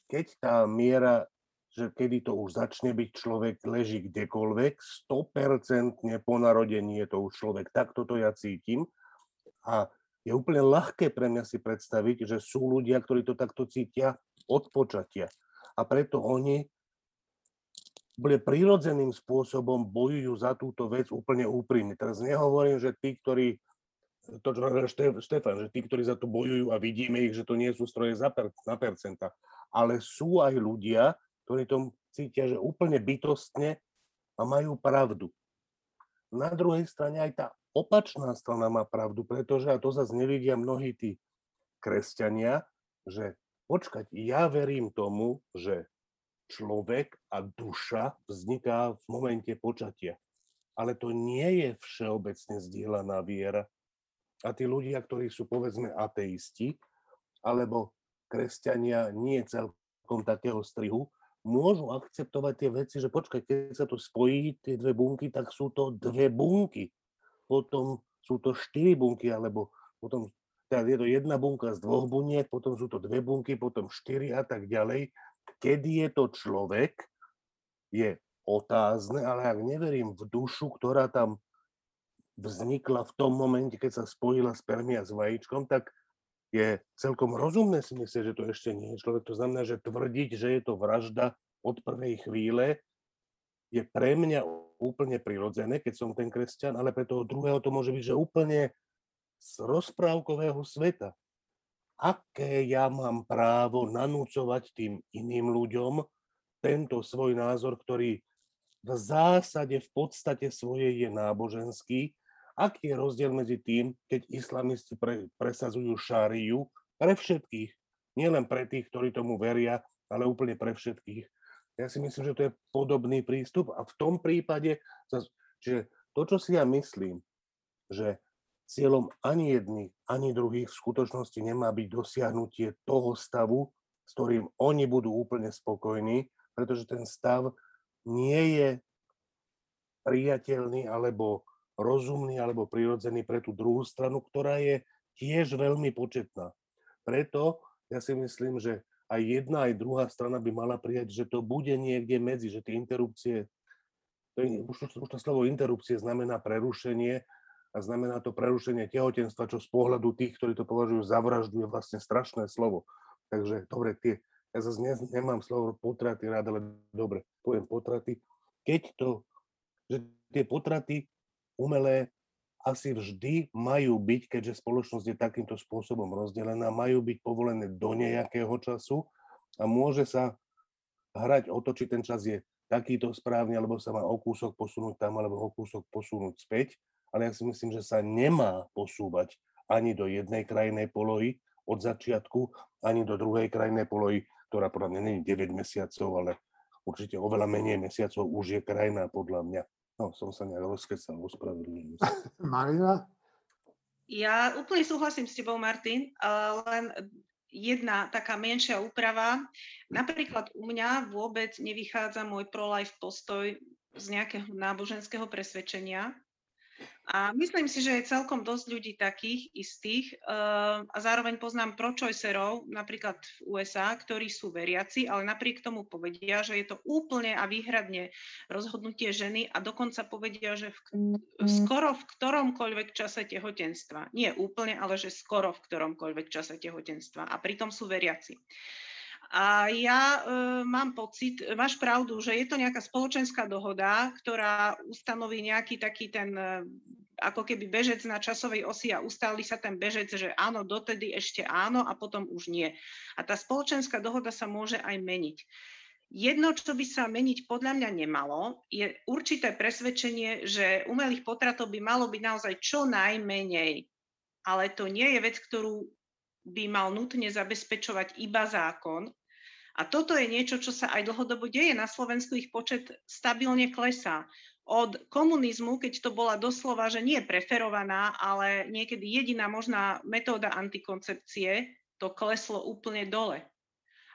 keď tá miera, že kedy to už začne byť človek, leží kdekoľvek, 100% po narodení je to už človek. Tak toto ja cítim. A je úplne ľahké pre mňa si predstaviť, že sú ľudia, ktorí to takto cítia od počatia. A preto oni bude prirodzeným spôsobom bojujú za túto vec úplne úprimne. Teraz nehovorím, že tí, ktorí, to čo Štefan, že tí, ktorí za to bojujú a vidíme ich, že to nie sú stroje za per, na percenta, ale sú aj ľudia, ktorí to cítia, že úplne bytostne a majú pravdu. Na druhej strane aj tá opačná strana má pravdu, pretože, a to zase nevidia mnohí tí kresťania, že počkať, ja verím tomu, že človek a duša vzniká v momente počatia. Ale to nie je všeobecne zdieľaná viera. A tí ľudia, ktorí sú povedzme ateisti, alebo kresťania nie celkom takého strihu, môžu akceptovať tie veci, že počkaj, keď sa to spojí, tie dve bunky, tak sú to dve bunky. Potom sú to štyri bunky, alebo potom teda je to jedna bunka z dvoch buniek, potom sú to dve bunky, potom štyri a tak ďalej kedy je to človek, je otázne, ale ak neverím v dušu, ktorá tam vznikla v tom momente, keď sa spojila spermia s vajíčkom, tak je celkom rozumné si myslieť, že to ešte nie je človek. To znamená, že tvrdiť, že je to vražda od prvej chvíle, je pre mňa úplne prirodzené, keď som ten kresťan, ale pre toho druhého to môže byť, že úplne z rozprávkového sveta aké ja mám právo nanúcovať tým iným ľuďom tento svoj názor, ktorý v zásade, v podstate svojej je náboženský. Aký je rozdiel medzi tým, keď islamisti pre, presazujú šáriu pre všetkých, nielen pre tých, ktorí tomu veria, ale úplne pre všetkých. Ja si myslím, že to je podobný prístup a v tom prípade, že to, čo si ja myslím, že Cieľom ani jedných, ani druhých v skutočnosti nemá byť dosiahnutie toho stavu, s ktorým oni budú úplne spokojní, pretože ten stav nie je priateľný alebo rozumný alebo prirodzený pre tú druhú stranu, ktorá je tiež veľmi početná. Preto ja si myslím, že aj jedna, aj druhá strana by mala prijať, že to bude niekde medzi, že tie interrupcie, to je, už, už to slovo interrupcie znamená prerušenie, a znamená to prerušenie tehotenstva, čo z pohľadu tých, ktorí to považujú za vraždu, je vlastne strašné slovo. Takže dobre, tie, ja zase ne, nemám slovo potraty rád, ale dobre, poviem potraty. Keď to, že tie potraty umelé asi vždy majú byť, keďže spoločnosť je takýmto spôsobom rozdelená, majú byť povolené do nejakého času a môže sa hrať o to, či ten čas je takýto správny, alebo sa má o kúsok posunúť tam, alebo o kúsok posunúť späť ale ja si myslím, že sa nemá posúvať ani do jednej krajnej polohy od začiatku, ani do druhej krajnej polohy, ktorá podľa mňa nie je 9 mesiacov, ale určite oveľa menej mesiacov už je krajná podľa mňa. No, som sa nejak rozkecal, ospravedlňujem sa. *laughs* Marina? Ja úplne súhlasím s tebou, Martin, len jedna taká menšia úprava. Napríklad u mňa vôbec nevychádza môj pro-life postoj z nejakého náboženského presvedčenia. A myslím si, že je celkom dosť ľudí takých istých uh, a zároveň poznám pro-choicerov, napríklad v USA, ktorí sú veriaci, ale napriek tomu povedia, že je to úplne a výhradne rozhodnutie ženy a dokonca povedia, že v, skoro v ktoromkoľvek čase tehotenstva. Nie úplne, ale že skoro v ktoromkoľvek čase tehotenstva. A pritom sú veriaci. A ja e, mám pocit, máš pravdu, že je to nejaká spoločenská dohoda, ktorá ustanoví nejaký taký ten e, ako keby bežec na časovej osi a ustáli sa ten bežec, že áno, dotedy ešte áno a potom už nie. A tá spoločenská dohoda sa môže aj meniť. Jedno, čo by sa meniť podľa mňa nemalo, je určité presvedčenie, že umelých potratov by malo byť naozaj čo najmenej. Ale to nie je vec, ktorú by mal nutne zabezpečovať iba zákon. A toto je niečo, čo sa aj dlhodobo deje. Na Slovensku ich počet stabilne klesá. Od komunizmu, keď to bola doslova, že nie preferovaná, ale niekedy jediná možná metóda antikoncepcie, to kleslo úplne dole.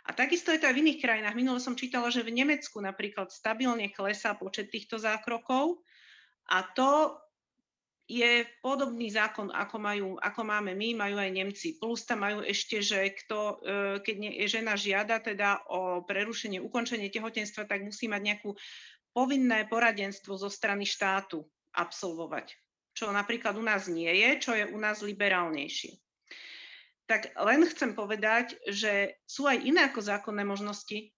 A takisto je to aj v iných krajinách. Minule som čítala, že v Nemecku napríklad stabilne klesá počet týchto zákrokov a to je podobný zákon, ako, majú, ako máme my, majú aj Nemci. Plus tam majú ešte, že kto, e, keď žena žiada teda o prerušenie, ukončenie tehotenstva, tak musí mať nejakú povinné poradenstvo zo strany štátu absolvovať. Čo napríklad u nás nie je, čo je u nás liberálnejšie tak len chcem povedať, že sú aj iné ako zákonné možnosti,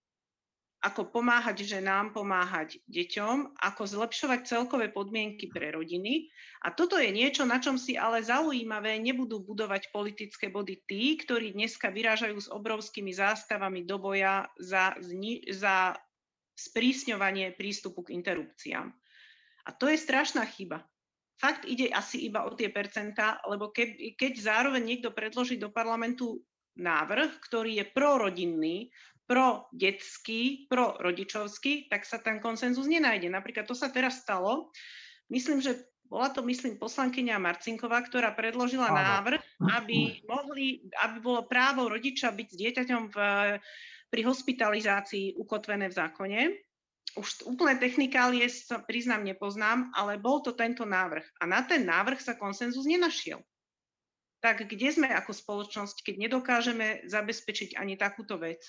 ako pomáhať ženám, pomáhať deťom, ako zlepšovať celkové podmienky pre rodiny. A toto je niečo, na čom si ale zaujímavé nebudú budovať politické body tí, ktorí dneska vyrážajú s obrovskými zástavami do boja za, za sprísňovanie prístupu k interrupciám. A to je strašná chyba fakt ide asi iba o tie percentá, lebo ke, keď zároveň niekto predloží do parlamentu návrh, ktorý je prorodinný, pro detský, pro rodičovský, tak sa ten konsenzus nenájde. Napríklad to sa teraz stalo. Myslím, že bola to, myslím, poslankyňa Marcinková, ktorá predložila Áno. návrh, aby, mohli, aby bolo právo rodiča byť s dieťaťom v, pri hospitalizácii ukotvené v zákone už úplné technikálie sa priznám nepoznám, ale bol to tento návrh. A na ten návrh sa konsenzus nenašiel. Tak kde sme ako spoločnosť, keď nedokážeme zabezpečiť ani takúto vec?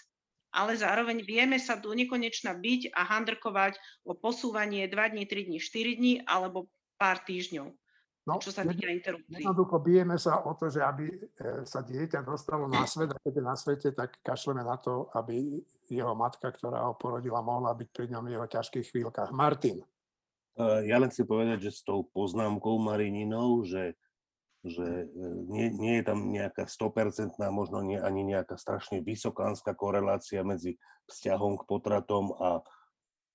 Ale zároveň vieme sa do nekonečna byť a handrkovať o posúvanie 2 dní, 3 dní, 4 dní alebo pár týždňov. No, čo sa týka interrupcií. Jednoducho bijeme sa o to, že aby e, sa dieťa dostalo na svet a keď je na svete, tak kašleme na to, aby jeho matka, ktorá ho porodila, mohla byť pri ňom v jeho ťažkých chvíľkach. Martin. E, ja len chcem povedať, že s tou poznámkou Marininou, že, že e, nie, nie je tam nejaká 100% možno nie, ani nejaká strašne vysokánska korelácia medzi vzťahom k potratom a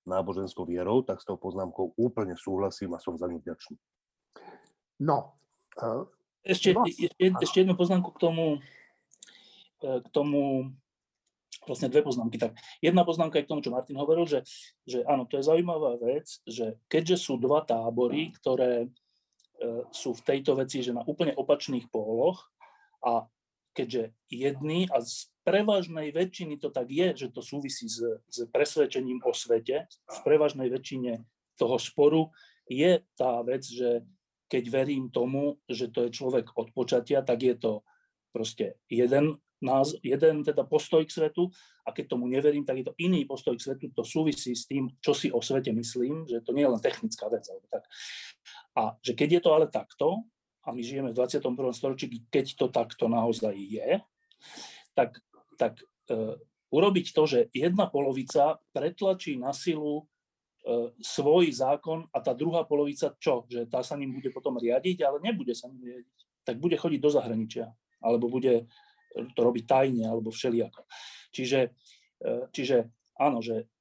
náboženskou vierou, tak s tou poznámkou úplne súhlasím a som za ňu vďačný. No. Uh, ešte, no, ešte, ešte jednu poznámku k tomu, e, k tomu, vlastne dve poznámky. Tak jedna poznámka je k tomu, čo Martin hovoril, že, že áno, to je zaujímavá vec, že keďže sú dva tábory, ktoré sú v tejto veci, že na úplne opačných póloch a keďže jedný a z prevažnej väčšiny to tak je, že to súvisí s, s presvedčením o svete, v prevažnej väčšine toho sporu je tá vec, že keď verím tomu, že to je človek od počatia, tak je to proste jeden, nás, jeden teda postoj k svetu a keď tomu neverím, tak je to iný postoj k svetu. To súvisí s tým, čo si o svete myslím, že to nie je len technická vec. Alebo tak. A že keď je to ale takto, a my žijeme v 21. storočí, keď to takto naozaj je, tak, tak e, urobiť to, že jedna polovica pretlačí na silu E, svoj zákon a tá druhá polovica čo? Že tá sa ním bude potom riadiť, ale nebude sa ním riadiť. Tak bude chodiť do zahraničia, alebo bude to robiť tajne, alebo všelijako. Čiže, e, čiže áno, že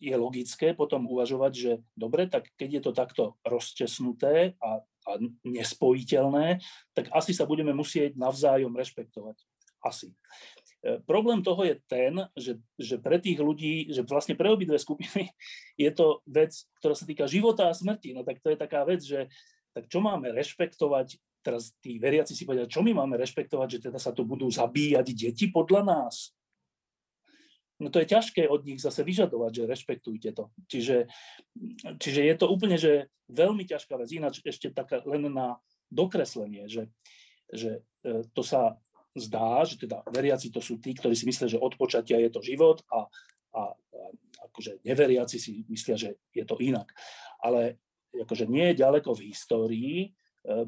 je logické potom uvažovať, že dobre, tak keď je to takto rozčesnuté a, a nespojiteľné, tak asi sa budeme musieť navzájom rešpektovať. Asi. E, problém toho je ten, že, že pre tých ľudí, že vlastne pre obidve skupiny *laughs* je to vec, ktorá sa týka života a smrti. No tak to je taká vec, že tak čo máme rešpektovať, teraz tí veriaci si povedia, čo my máme rešpektovať, že teda sa tu budú zabíjať deti podľa nás. No to je ťažké od nich zase vyžadovať, že rešpektujte to. Čiže, čiže je to úplne, že veľmi ťažká vec. Ináč ešte taká len na dokreslenie, že, že e, to sa zdá, že teda veriaci to sú tí, ktorí si myslia, že od počatia je to život a, a, a akože neveriaci si myslia, že je to inak. Ale akože nie je ďaleko v histórii, e,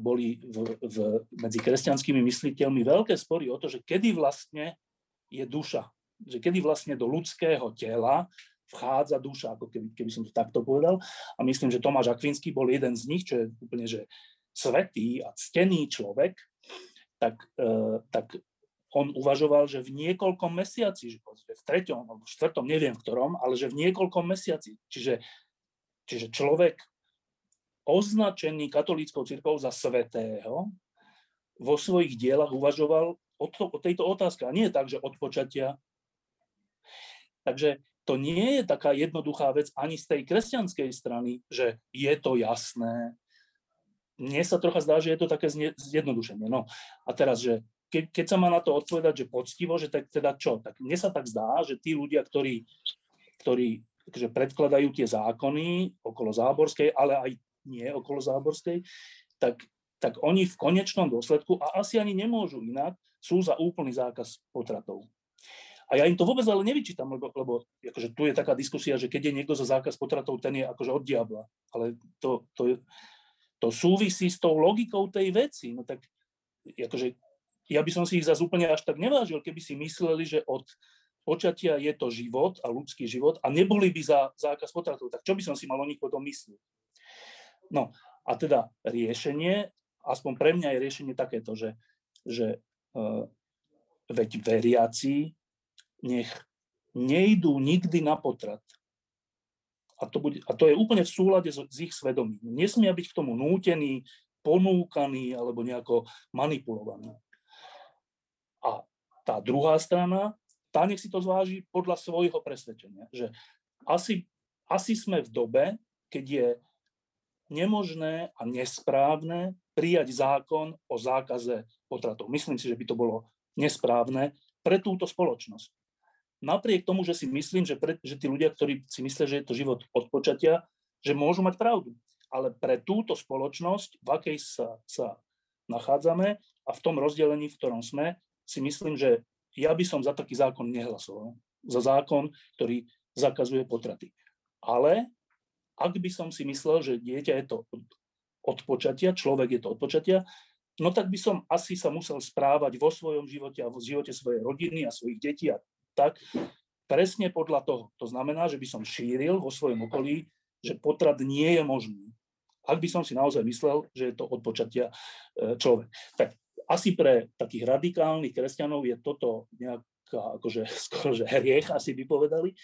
boli v, v, medzi kresťanskými mysliteľmi veľké spory o to, že kedy vlastne je duša že kedy vlastne do ľudského tela vchádza duša, ako keby, keby som to takto povedal. A myslím, že Tomáš Akvinský bol jeden z nich, čo je úplne že svetý a ctený človek, tak, e, tak on uvažoval, že v niekoľkom mesiaci, že v treťom alebo v štvrtom, neviem v ktorom, ale že v niekoľkom mesiaci. Čiže, čiže človek označený katolíckou cirkvou za svetého vo svojich dielach uvažoval o, to, o tejto otázke. A nie tak, že od počatia. Takže to nie je taká jednoduchá vec ani z tej kresťanskej strany, že je to jasné. Mne sa trocha zdá, že je to také zjednodušenie. No a teraz, že ke, keď sa má na to odpovedať, že poctivo, že tak teda čo? Tak mne sa tak zdá, že tí ľudia, ktorí, ktorí že predkladajú tie zákony okolo Záborskej, ale aj nie okolo Záborskej, tak, tak oni v konečnom dôsledku, a asi ani nemôžu inak, sú za úplný zákaz potratov. A ja im to vôbec ale nevyčítam, lebo, lebo akože tu je taká diskusia, že keď je niekto za zákaz potratov, ten je akože od diabla. Ale to, to, to súvisí s tou logikou tej veci. No tak akože, ja by som si ich zase úplne až tak nevážil, keby si mysleli, že od počatia je to život a ľudský život a neboli by za zákaz potratov. Tak čo by som si mal o nich potom myslieť? No a teda riešenie, aspoň pre mňa je riešenie takéto, že, že uh, veď veriaci nech nejdú nikdy na potrat. A to, bude, a to je úplne v súlade s, s ich svedomím. Nesmia byť k tomu nútení, ponúkaní alebo nejako manipulovaní. A tá druhá strana, tá nech si to zváži podľa svojho presvedčenia. Že asi, asi sme v dobe, keď je nemožné a nesprávne prijať zákon o zákaze potratov. Myslím si, že by to bolo nesprávne pre túto spoločnosť napriek tomu, že si myslím, že, pre, že tí ľudia, ktorí si myslia, že je to život od počatia, že môžu mať pravdu. Ale pre túto spoločnosť, v akej sa, sa nachádzame a v tom rozdelení, v ktorom sme, si myslím, že ja by som za taký zákon nehlasoval. Za zákon, ktorý zakazuje potraty. Ale ak by som si myslel, že dieťa je to od počatia, človek je to od počatia, no tak by som asi sa musel správať vo svojom živote a v živote svojej rodiny a svojich detí a tak presne podľa toho. To znamená, že by som šíril vo svojom okolí, že potrat nie je možný. Ak by som si naozaj myslel, že je to od počatia e, človek. Tak asi pre takých radikálnych kresťanov je toto nejaká, akože *laughs* skoro, že hriech, asi by povedali,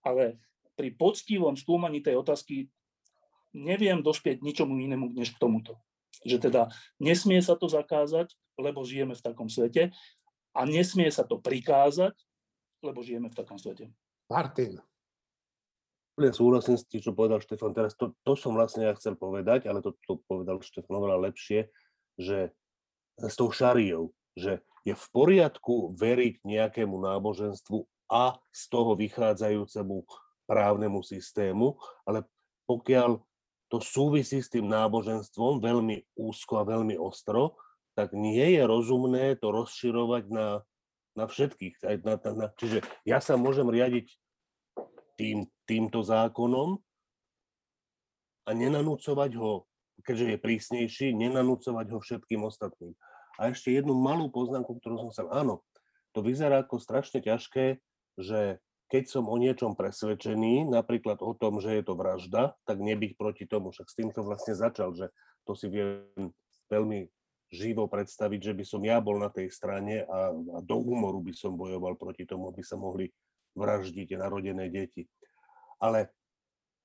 ale pri poctivom skúmaní tej otázky neviem dospieť ničomu inému, než k tomuto. Že teda nesmie sa to zakázať, lebo žijeme v takom svete a nesmie sa to prikázať, lebo žijeme v takom svete. Martin. Ja súhlasím s tým, čo povedal Štefan. Teraz to, to som vlastne ja chcel povedať, ale to, to povedal Štefan oveľa lepšie, že s tou šariou, že je v poriadku veriť nejakému náboženstvu a z toho vychádzajúcemu právnemu systému, ale pokiaľ to súvisí s tým náboženstvom veľmi úzko a veľmi ostro, tak nie je rozumné to rozširovať na na všetkých. Aj na, na, na, čiže ja sa môžem riadiť tým, týmto zákonom a nenanúcovať ho, keďže je prísnejší, nenanúcovať ho všetkým ostatným. A ešte jednu malú poznámku, ktorú som sa... Áno, to vyzerá ako strašne ťažké, že keď som o niečom presvedčený, napríklad o tom, že je to vražda, tak nebyť proti tomu. Však s týmto vlastne začal, že to si viem veľmi živo predstaviť, že by som ja bol na tej strane a, a do úmoru by som bojoval proti tomu, aby sa mohli vraždiť narodené deti. Ale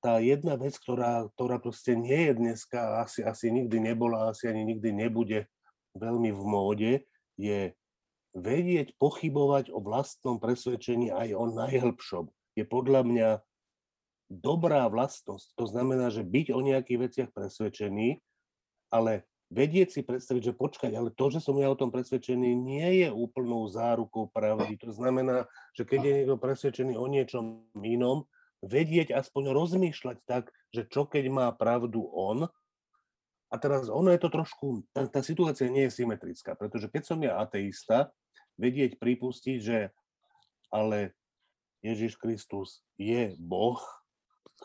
tá jedna vec, ktorá, ktorá proste nie je dneska, asi, asi nikdy nebola, asi ani nikdy nebude veľmi v móde, je vedieť pochybovať o vlastnom presvedčení aj o najhlbšom. Je podľa mňa dobrá vlastnosť. To znamená, že byť o nejakých veciach presvedčený, ale vedieť si predstaviť, že počkať, ale to, že som ja o tom presvedčený, nie je úplnou zárukou pravdy. To znamená, že keď je niekto presvedčený o niečom inom, vedieť aspoň rozmýšľať tak, že čo keď má pravdu on. A teraz ono je to trošku, tá, tá situácia nie je symetrická, pretože keď som ja ateista, vedieť pripustiť, že ale Ježiš Kristus je Boh,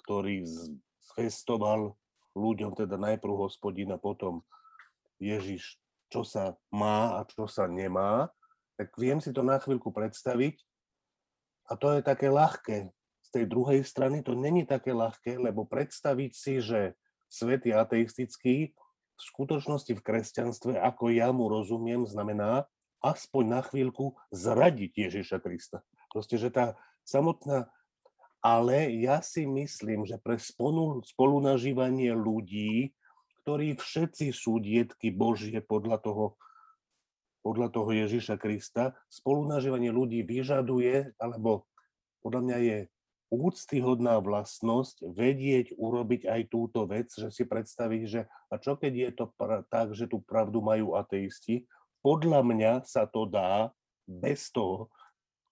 ktorý zvestoval ľuďom, teda najprv hospodin a potom Ježiš, čo sa má a čo sa nemá, tak viem si to na chvíľku predstaviť, A to je také ľahké. Z tej druhej strany to není také ľahké, lebo predstaviť si, že svet je ateistický, v skutočnosti v kresťanstve, ako ja mu rozumiem, znamená aspoň na chvíľku zradiť Ježiša Krista. Proste, že tá samotná... Ale ja si myslím, že pre spolu, spolunažívanie ľudí, ktorí všetci sú dietky Božie podľa toho, podľa toho Ježiša Krista, spolunažívanie ľudí vyžaduje, alebo podľa mňa je úctyhodná vlastnosť vedieť urobiť aj túto vec, že si predstaviť, že a čo keď je to pra- tak, že tú pravdu majú ateisti, podľa mňa sa to dá bez toho,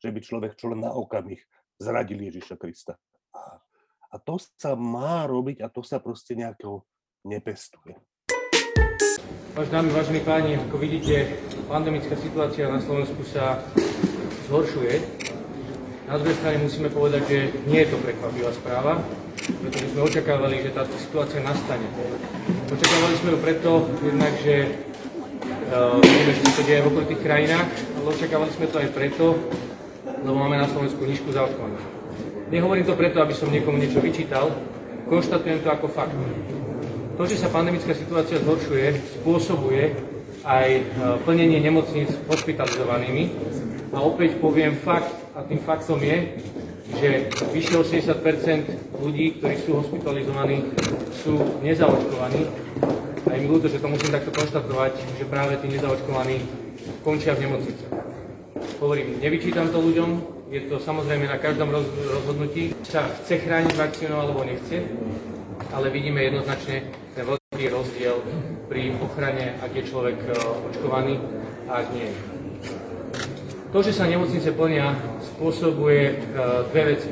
že by človek čo len na okamih zradil Ježiša Krista. A, to sa má robiť a to sa proste nejako nepestuje. Váš vážení páni, ako vidíte, pandemická situácia na Slovensku sa zhoršuje na druhej strane musíme povedať, že nie je to prekvapivá správa, pretože sme očakávali, že táto situácia nastane. Očakávali sme ju preto, jednak, že uh, vieme, že to deje v okolitých krajinách, ale očakávali sme to aj preto, lebo máme na Slovensku nízku zaočkovanosť. Nehovorím to preto, aby som niekomu niečo vyčítal, konštatujem to ako fakt. To, že sa pandemická situácia zhoršuje, spôsobuje aj e, plnenie nemocníc hospitalizovanými. A opäť poviem fakt, a tým faktom je, že vyše 80 ľudí, ktorí sú hospitalizovaní, sú nezaočkovaní. A je mi ľúto, že to musím takto konštatovať, že práve tí nezaočkovaní končia v nemocnici. Hovorím, nevyčítam to ľuďom, je to samozrejme na každom rozhodnutí, sa chce chrániť vakcínou alebo nechce, ale vidíme jednoznačne ten veľký rozdiel pri ochrane, ak je človek e, očkovaný a ak nie. To, že sa nemocnice plnia, spôsobuje uh, dve veci.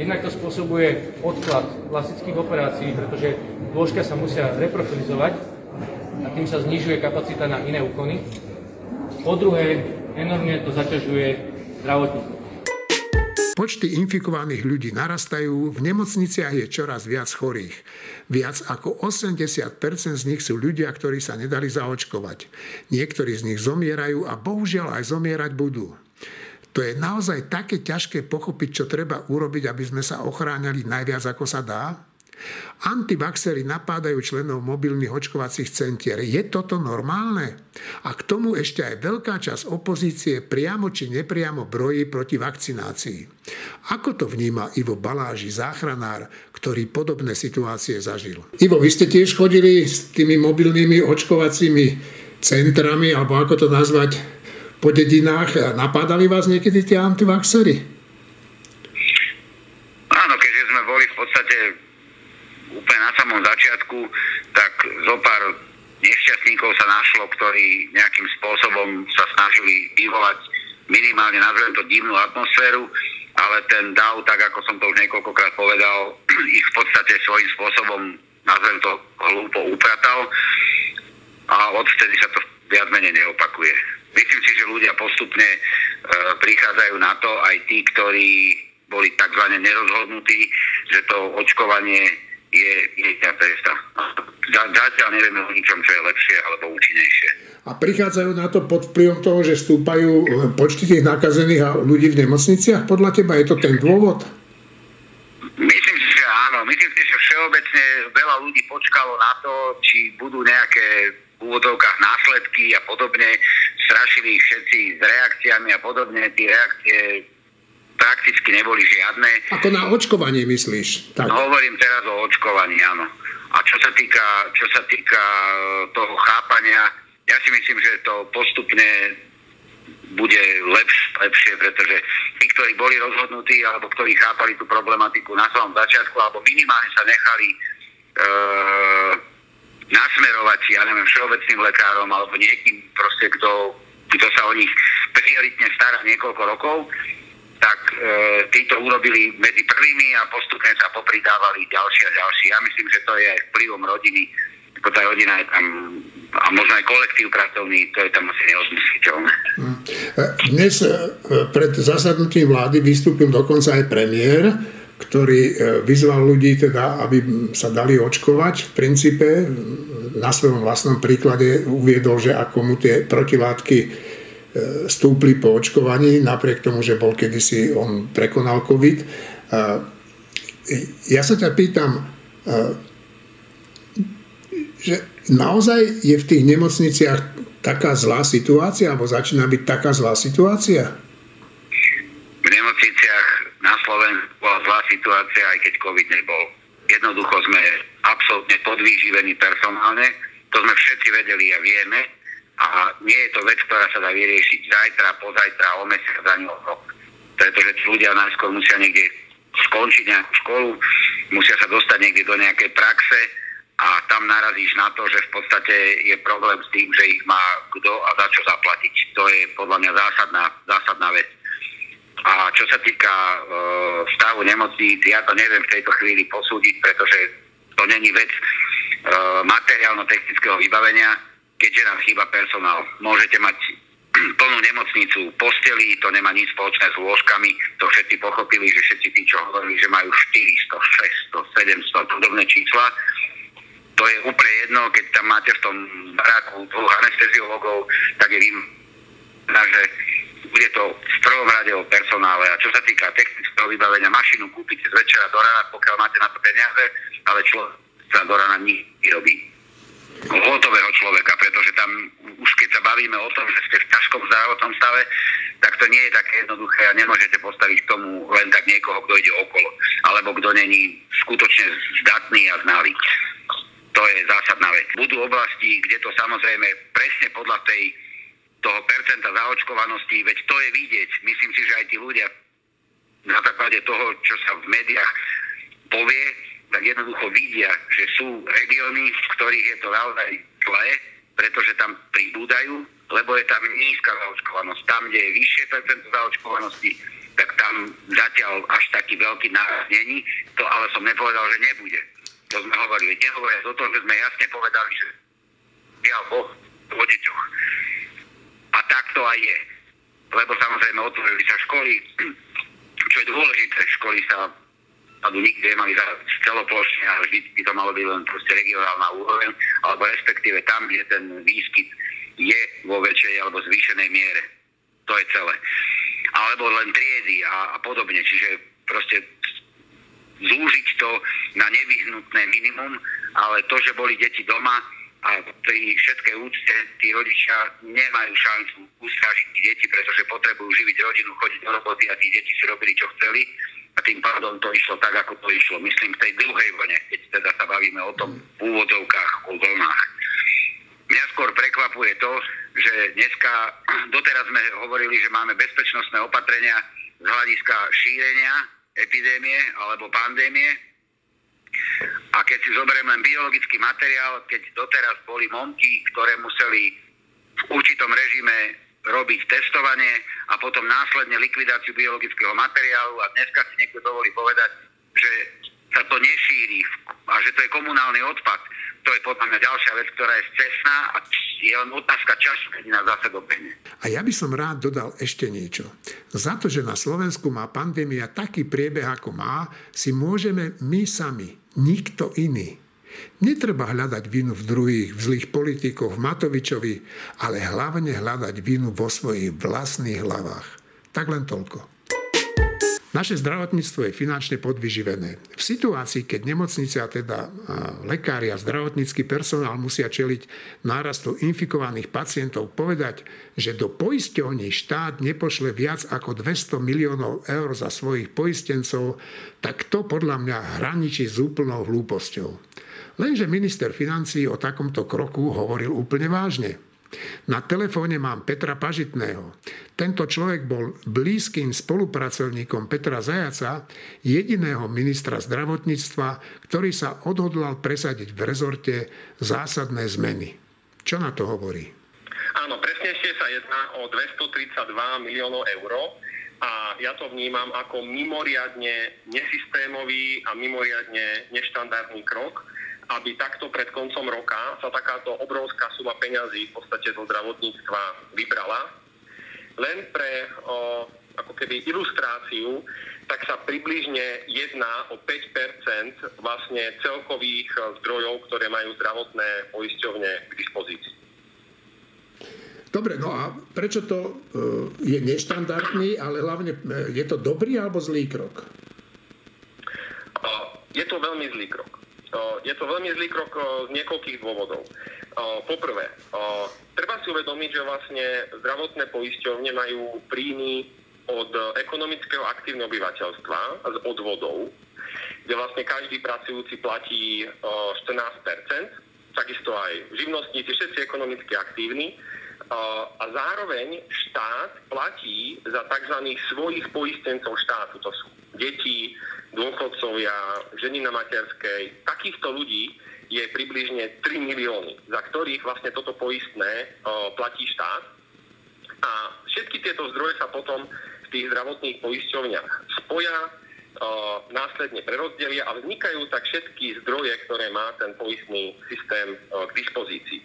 Jednak to spôsobuje odklad klasických operácií, pretože lôžka sa musia reprofilizovať a tým sa znižuje kapacita na iné úkony. Po druhé, enormne to zaťažuje zdravotníkov. Počty infikovaných ľudí narastajú, v nemocniciach je čoraz viac chorých. Viac ako 80% z nich sú ľudia, ktorí sa nedali zaočkovať. Niektorí z nich zomierajú a bohužiaľ aj zomierať budú. To je naozaj také ťažké pochopiť, čo treba urobiť, aby sme sa ochránili najviac, ako sa dá. Antivaxery napádajú členov mobilných očkovacích centier. Je toto normálne? A k tomu ešte aj veľká časť opozície priamo či nepriamo brojí proti vakcinácii. Ako to vníma Ivo Baláži, záchranár, ktorý podobné situácie zažil? Ivo, vy ste tiež chodili s tými mobilnými očkovacími centrami, alebo ako to nazvať, po dedinách. Napádali vás niekedy tie antivaxery? Áno, keďže sme boli v podstate úplne na samom začiatku, tak zo pár nešťastníkov sa našlo, ktorí nejakým spôsobom sa snažili vyvolať minimálne, nazvem to, divnú atmosféru, ale ten DAO, tak ako som to už niekoľkokrát povedal, *clears throat* ich v podstate svojím spôsobom, nazvem to, hlúpo upratal a odvtedy sa to viac menej neopakuje. Myslím si, že ľudia postupne e, prichádzajú na to, aj tí, ktorí boli tzv. nerozhodnutí, že to očkovanie je, je tá cesta. Zatiaľ nevieme o ničom, čo je lepšie alebo účinnejšie. A prichádzajú na to pod vplyvom toho, že stúpajú počty tých nakazených a ľudí v nemocniciach? Podľa teba je to ten dôvod? Myslím si, že áno. Myslím si, že všeobecne veľa ľudí počkalo na to, či budú nejaké v úvodovkách následky a podobne. Strašili ich všetci s reakciami a podobne. Tie reakcie prakticky neboli žiadne. Ako na očkovanie myslíš? Tak. Hovorím teraz o očkovaní, áno. A čo sa týka, čo sa týka e, toho chápania, ja si myslím, že to postupne bude lepš, lepšie, pretože tí, ktorí boli rozhodnutí alebo ktorí chápali tú problematiku na svojom začiatku alebo minimálne sa nechali e, nasmerovať, ja neviem, všeobecným lekárom alebo niekým proste, kto, kto sa o nich prioritne stará niekoľko rokov, tak e, títo urobili medzi prvými a postupne sa popridávali ďalší a ďalší. Ja myslím, že to je aj vplyvom rodiny, ako tá rodina je tam a možno aj kolektív pracovný, to je tam asi neodmysliteľné. Hm. E, dnes e, pred zasadnutím vlády vystúpil dokonca aj premiér, ktorý e, vyzval ľudí, teda, aby sa dali očkovať. V princípe na svojom vlastnom príklade uviedol, že ako mu tie protilátky stúpli po očkovaní, napriek tomu, že bol kedysi on prekonal COVID. Ja sa ťa pýtam, že naozaj je v tých nemocniciach taká zlá situácia, alebo začína byť taká zlá situácia? V nemocniciach na Slovensku bola zlá situácia, aj keď COVID nebol. Jednoducho sme absolútne podvýživení personálne, to sme všetci vedeli a vieme a nie je to vec, ktorá sa dá vyriešiť zajtra, pozajtra, o mesiac ani o rok. Pretože tí ľudia najskôr musia niekde skončiť nejakú školu, musia sa dostať niekde do nejakej praxe, a tam narazíš na to, že v podstate je problém s tým, že ich má kto a za čo zaplatiť. To je podľa mňa zásadná, zásadná vec. A čo sa týka e, stavu nemocníc, ja to neviem v tejto chvíli posúdiť, pretože to není vec e, materiálno-technického vybavenia, keďže nám chýba personál. Môžete mať *clears throat* plnú nemocnicu posteli, to nemá nič spoločné s lôžkami, to všetci pochopili, že všetci tí, čo hovorili, že majú 400, 600, 700, podobné čísla, to je úplne jedno, keď tam máte v tom baráku dvoch anesteziologov, tak je vím, že bude to v prvom rade o personále. A čo sa týka technického vybavenia, mašinu kúpite z večera do rána, pokiaľ máte na to peniaze, ale človek sa do rána nikdy robí. Hotového človeka, pretože tam už keď sa bavíme o tom, že ste v ťažkom zdravotnom stave, tak to nie je také jednoduché a nemôžete postaviť k tomu len tak niekoho, kto ide okolo, alebo kto není skutočne zdatný a znalý. To je zásadná vec. Budú oblasti, kde to samozrejme presne podľa tej, toho percenta zaočkovanosti, veď to je vidieť. Myslím si, že aj tí ľudia na základe toho, čo sa v médiách povie, tak jednoducho vidia, že sú regióny, v ktorých je to naozaj zlé, pretože tam pribúdajú, lebo je tam nízka zaočkovanosť. Tam, kde je vyššie percento zaočkovanosti, tak tam zatiaľ až taký veľký náraz není. To ale som nepovedal, že nebude to sme hovorili. Nehovoriac o tom, že sme jasne povedali, že ja Boh o deťoch. A tak to aj je. Lebo samozrejme otvorili sa školy, *clears throat* čo je dôležité. Školy sa aby nikdy nemali celoplošne a vždy by to malo byť len proste regionálna úroveň, alebo respektíve tam, kde ten výskyt je vo väčšej alebo zvýšenej miere. To je celé. Alebo len triedy a, a podobne. Čiže proste zúžiť to na nevyhnutné minimum, ale to, že boli deti doma a pri všetkej úcte tí rodičia nemajú šancu ustražiť tí deti, pretože potrebujú živiť rodinu, chodiť do roboty a tí deti si robili, čo chceli a tým pádom to išlo tak, ako to išlo. Myslím v tej druhej vlne, keď teda sa bavíme o tom v úvodzovkách, o vlnách. Mňa skôr prekvapuje to, že dneska, *clears throat* doteraz sme hovorili, že máme bezpečnostné opatrenia z hľadiska šírenia epidémie alebo pandémie. A keď si zoberiem len biologický materiál, keď doteraz boli momky, ktoré museli v určitom režime robiť testovanie a potom následne likvidáciu biologického materiálu a dneska si niekto dovolí povedať, že sa to nešíri a že to je komunálny odpad. To je podľa mňa ďalšia vec, ktorá je cestná a je len otázka času, keď nás zase dobehne. A ja by som rád dodal ešte niečo. Za to, že na Slovensku má pandémia taký priebeh, ako má, si môžeme my sami, nikto iný. Netreba hľadať vinu v druhých, v zlých politikoch, v Matovičovi, ale hlavne hľadať vinu vo svojich vlastných hlavách. Tak len toľko. Naše zdravotníctvo je finančne podvyživené. V situácii, keď nemocnice a teda lekári a zdravotnícky personál musia čeliť nárastu infikovaných pacientov, povedať, že do poisťovní štát nepošle viac ako 200 miliónov eur za svojich poistencov, tak to podľa mňa hraničí s úplnou hlúposťou. Lenže minister financí o takomto kroku hovoril úplne vážne. Na telefóne mám Petra Pažitného. Tento človek bol blízkym spolupracovníkom Petra Zajaca, jediného ministra zdravotníctva, ktorý sa odhodlal presadiť v rezorte zásadné zmeny. Čo na to hovorí? Áno, presnejšie sa jedná o 232 miliónov eur a ja to vnímam ako mimoriadne nesystémový a mimoriadne neštandardný krok, aby takto pred koncom roka sa takáto obrovská suma peňazí v podstate zo zdravotníctva vybrala. Len pre o, ako keby ilustráciu, tak sa približne jedná o 5% vlastne celkových zdrojov, ktoré majú zdravotné poisťovne k dispozícii. Dobre, no a prečo to je neštandardný, ale hlavne je to dobrý alebo zlý krok? Je to veľmi zlý krok. Je to veľmi zlý krok z niekoľkých dôvodov. Poprvé, treba si uvedomiť, že vlastne zdravotné poisťovne majú príjmy od ekonomického aktívneho obyvateľstva z odvodov, kde vlastne každý pracujúci platí 14% takisto aj živnostníci, všetci ekonomicky aktívni. A zároveň štát platí za tzv. svojich poistencov štátu. To sú deti, dôchodcovia, ženy na materskej. Takýchto ľudí je približne 3 milióny, za ktorých vlastne toto poistné platí štát. A všetky tieto zdroje sa potom v tých zdravotných poisťovniach spoja, následne prerozdelia a vznikajú tak všetky zdroje, ktoré má ten poistný systém k dispozícii.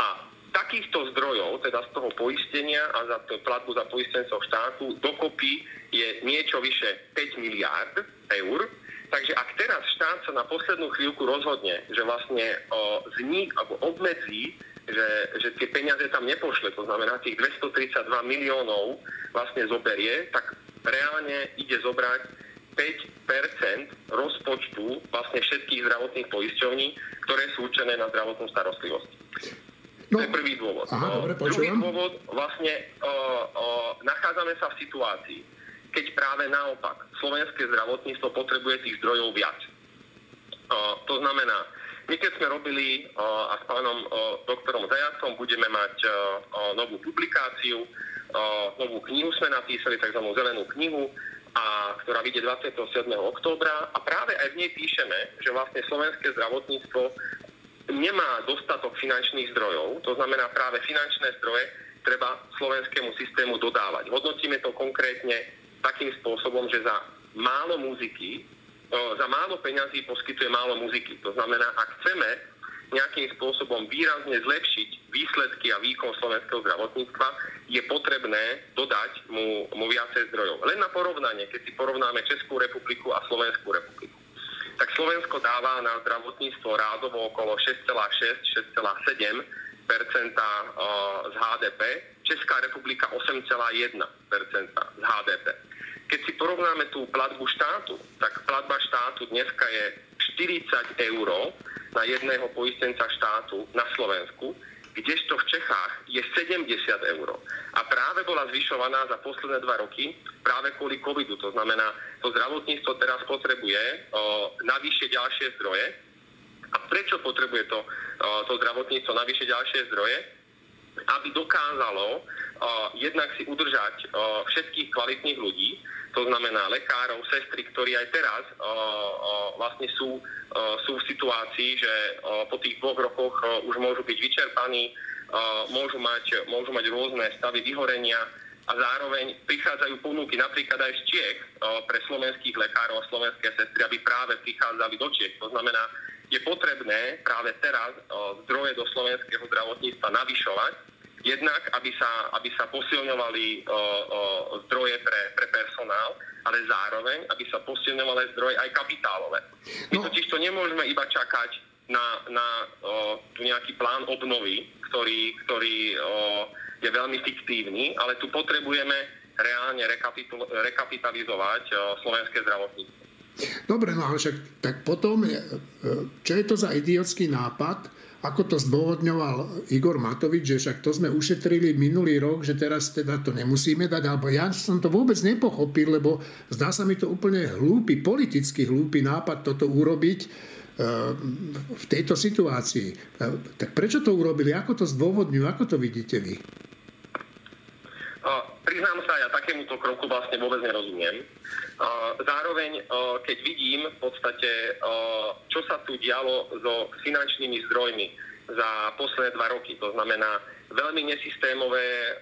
A takýchto zdrojov, teda z toho poistenia a za platbu za poistencov štátu, dokopy je niečo vyše 5 miliárd eur. Takže ak teraz štát sa na poslednú chvíľku rozhodne, že vlastne o, znik alebo obmedzí, že, že tie peniaze tam nepošle, to znamená tých 232 miliónov vlastne zoberie, tak reálne ide zobrať 5% rozpočtu vlastne všetkých zdravotných poisťovní, ktoré sú určené na zdravotnú starostlivosť. No. To je prvý dôvod. Aha, dobre, Druhý dôvod, vlastne o, o, nachádzame sa v situácii, keď práve naopak slovenské zdravotníctvo potrebuje tých zdrojov viac. O, to znamená, my keď sme robili o, a s pánom o, doktorom Zajacom budeme mať novú publikáciu, novú knihu sme napísali, tzv. zelenú knihu, a, ktorá vyjde 27. októbra a práve aj v nej píšeme, že vlastne slovenské zdravotníctvo nemá dostatok finančných zdrojov, to znamená práve finančné zdroje treba slovenskému systému dodávať. Hodnotíme to konkrétne takým spôsobom, že za málo muziky, za málo peňazí poskytuje málo muziky. To znamená, ak chceme nejakým spôsobom výrazne zlepšiť výsledky a výkon slovenského zdravotníctva, je potrebné dodať mu, mu viacej zdrojov. Len na porovnanie, keď si porovnáme Českú republiku a Slovenskú republiku. Tak Slovensko dáva na zdravotníctvo rádovo okolo 6,6-6,7 z HDP, Česká republika 8,1% z HDP. Keď si porovnáme tú platbu štátu, tak platba štátu dneska je 40 eur na jedného poistenca štátu na Slovensku, kdežto v Čechách je 70 eur. A práve bola zvyšovaná za posledné dva roky práve kvôli covidu. To znamená, to zdravotníctvo teraz potrebuje o, navyše ďalšie zdroje. A prečo potrebuje to, o, to zdravotníctvo navyše ďalšie zdroje? Aby dokázalo o, jednak si udržať o, všetkých kvalitných ľudí, to znamená lekárov, sestry, ktorí aj teraz o, o, vlastne sú, o, sú v situácii, že o, po tých dvoch rokoch o, už môžu byť vyčerpaní, o, môžu, mať, môžu mať rôzne stavy vyhorenia a zároveň prichádzajú ponuky napríklad aj z Čiech o, pre slovenských lekárov a slovenské sestry, aby práve prichádzali do Čiech. To znamená, je potrebné práve teraz o, zdroje do slovenského zdravotníctva navyšovať, Jednak, aby sa, aby sa posilňovali o, o, zdroje pre, pre personál, ale zároveň, aby sa posilňovali zdroje aj kapitálové. My no. totiž to nemôžeme iba čakať na, na o, tu nejaký plán obnovy, ktorý, ktorý o, je veľmi fiktívny, ale tu potrebujeme reálne rekapitalizovať o, slovenské zdravotníctvo. Dobre, no ale však tak potom, čo je to za idiotský nápad, ako to zdôvodňoval Igor Matovič, že však to sme ušetrili minulý rok, že teraz teda to nemusíme dať, alebo ja som to vôbec nepochopil, lebo zdá sa mi to úplne hlúpy, politicky hlúpy nápad toto urobiť eh, v tejto situácii. Eh, tak prečo to urobili? Ako to zdôvodňujú? Ako to vidíte vy? Priznám sa, ja takémuto kroku vlastne vôbec nerozumiem. Zároveň, keď vidím v podstate, čo sa tu dialo so finančnými zdrojmi za posledné dva roky, to znamená veľmi nesystémové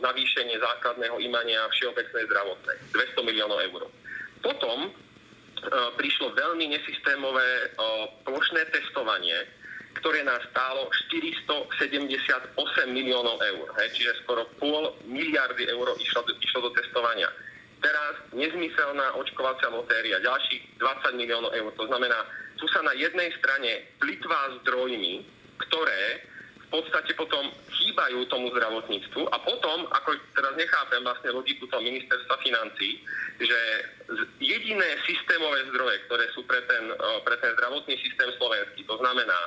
navýšenie základného imania všeobecnej zdravotnej, 200 miliónov eur. Potom prišlo veľmi nesystémové plošné testovanie, ktoré nás stálo 478 miliónov eur. Hej, čiže skoro pol miliardy eur išlo, išlo do testovania. Teraz nezmyselná očkovacia lotéria, ďalších 20 miliónov eur. To znamená, tu sa na jednej strane plitvá zdrojmi, ktoré v podstate potom chýbajú tomu zdravotníctvu a potom, ako teraz nechápem vlastne logiku toho ministerstva financí, že jediné systémové zdroje, ktoré sú pre ten, pre ten zdravotný systém slovenský, to znamená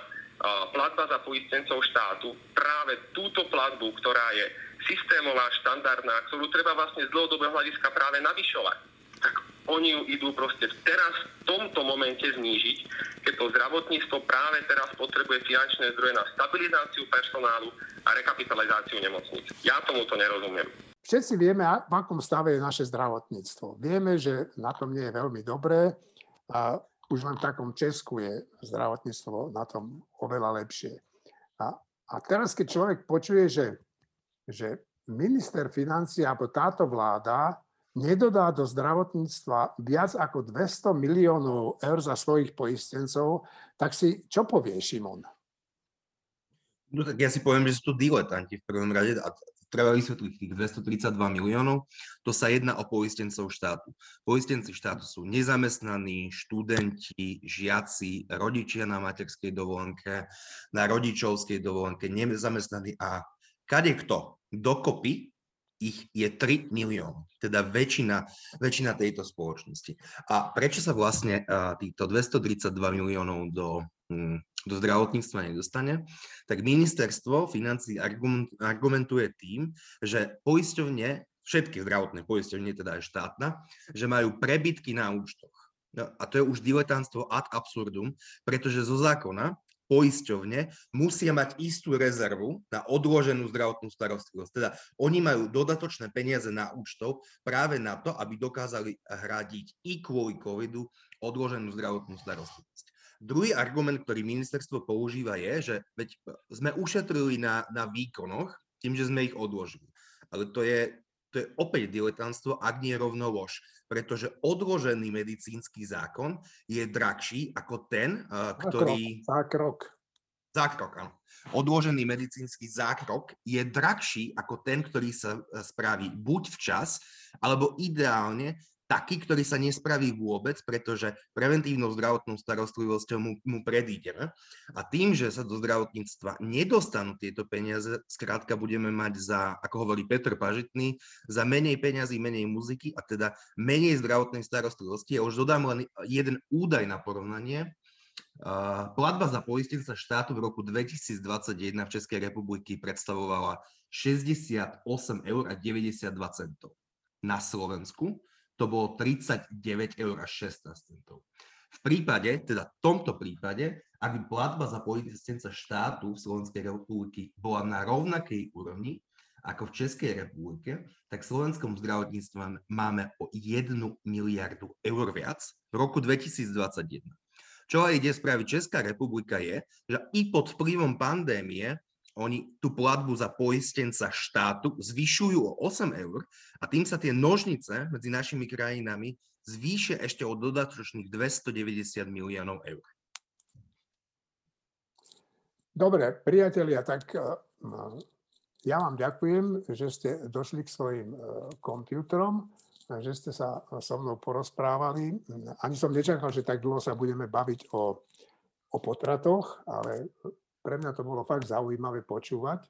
platba za poistencov štátu, práve túto platbu, ktorá je systémová, štandardná, ktorú treba vlastne z dlhodobého hľadiska práve navyšovať, tak oni ju idú proste teraz v tomto momente znížiť, keď to zdravotníctvo práve teraz potrebuje finančné zdroje na stabilizáciu personálu a rekapitalizáciu nemocníc. Ja tomuto nerozumiem. Všetci vieme, v akom stave je naše zdravotníctvo. Vieme, že na tom nie je veľmi dobré už len v takom Česku je zdravotníctvo na tom oveľa lepšie. A, a teraz, keď človek počuje, že, že minister financí alebo táto vláda nedodá do zdravotníctva viac ako 200 miliónov eur za svojich poistencov, tak si čo povie Šimon? No tak ja si poviem, že sú to diletanti v prvom rade a treba vysvetliť tých 232 miliónov, to sa jedná o poistencov štátu. Poistenci štátu sú nezamestnaní, študenti, žiaci, rodičia na materskej dovolenke, na rodičovskej dovolenke, nezamestnaní a kade kto dokopy ich je 3 milión, teda väčšina, väčšina tejto spoločnosti. A prečo sa vlastne týchto 232 miliónov do hm, do zdravotníctva nedostane, tak ministerstvo financí argumentuje tým, že poisťovne, všetky zdravotné poisťovne, teda aj štátna, že majú prebytky na účtoch. No, a to je už diletantstvo ad absurdum, pretože zo zákona poisťovne musia mať istú rezervu na odloženú zdravotnú starostlivosť. Teda oni majú dodatočné peniaze na účtov práve na to, aby dokázali hradiť i kvôli covidu odloženú zdravotnú starostlivosť. Druhý argument, ktorý ministerstvo používa je, že veď sme ušetrili na, na výkonoch tým, že sme ich odložili. Ale to je, to je opäť diletantstvo, ak nie rovno lož. Pretože odložený medicínsky zákon je drahší ako ten, ktorý... Zákrok. Zákrok, áno. Odložený medicínsky zákrok je drahší ako ten, ktorý sa spraví buď včas, alebo ideálne taký, ktorý sa nespraví vôbec, pretože preventívnou zdravotnou starostlivosťou mu, mu predídeme. A tým, že sa do zdravotníctva nedostanú tieto peniaze, skrátka budeme mať za, ako hovorí Petr Pažitný, za menej peňazí, menej muziky a teda menej zdravotnej starostlivosti. A už dodám len jeden údaj na porovnanie. Platba za poistenca štátu v roku 2021 v Českej republiky predstavovala 68 eur a 92 centov. Na Slovensku to bolo 39 eur až 16 centov. V prípade, teda v tomto prípade, ak by platba za poistenca štátu v Slovenskej republiky bola na rovnakej úrovni ako v Českej republike, tak v slovenskom zdravotníctve máme o 1 miliardu eur viac v roku 2021. Čo aj ide spraviť Česká republika je, že i pod vplyvom pandémie oni tú platbu za poistenca štátu zvyšujú o 8 eur a tým sa tie nožnice medzi našimi krajinami zvýšia ešte o dodatočných 290 miliónov eur. Dobre, priatelia, tak eh, ja vám ďakujem, že ste došli k svojim eh, počítačom, že ste sa so mnou porozprávali. Ani som nečakal, že tak dlho sa budeme baviť o, o potratoch, ale pre mňa to bolo fakt zaujímavé počúvať.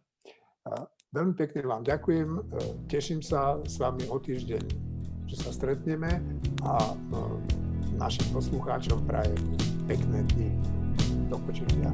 Veľmi pekne vám ďakujem, e, teším sa s vami o týždeň, že sa stretneme a e, našim poslucháčom prajem pekné dni. Do počutia.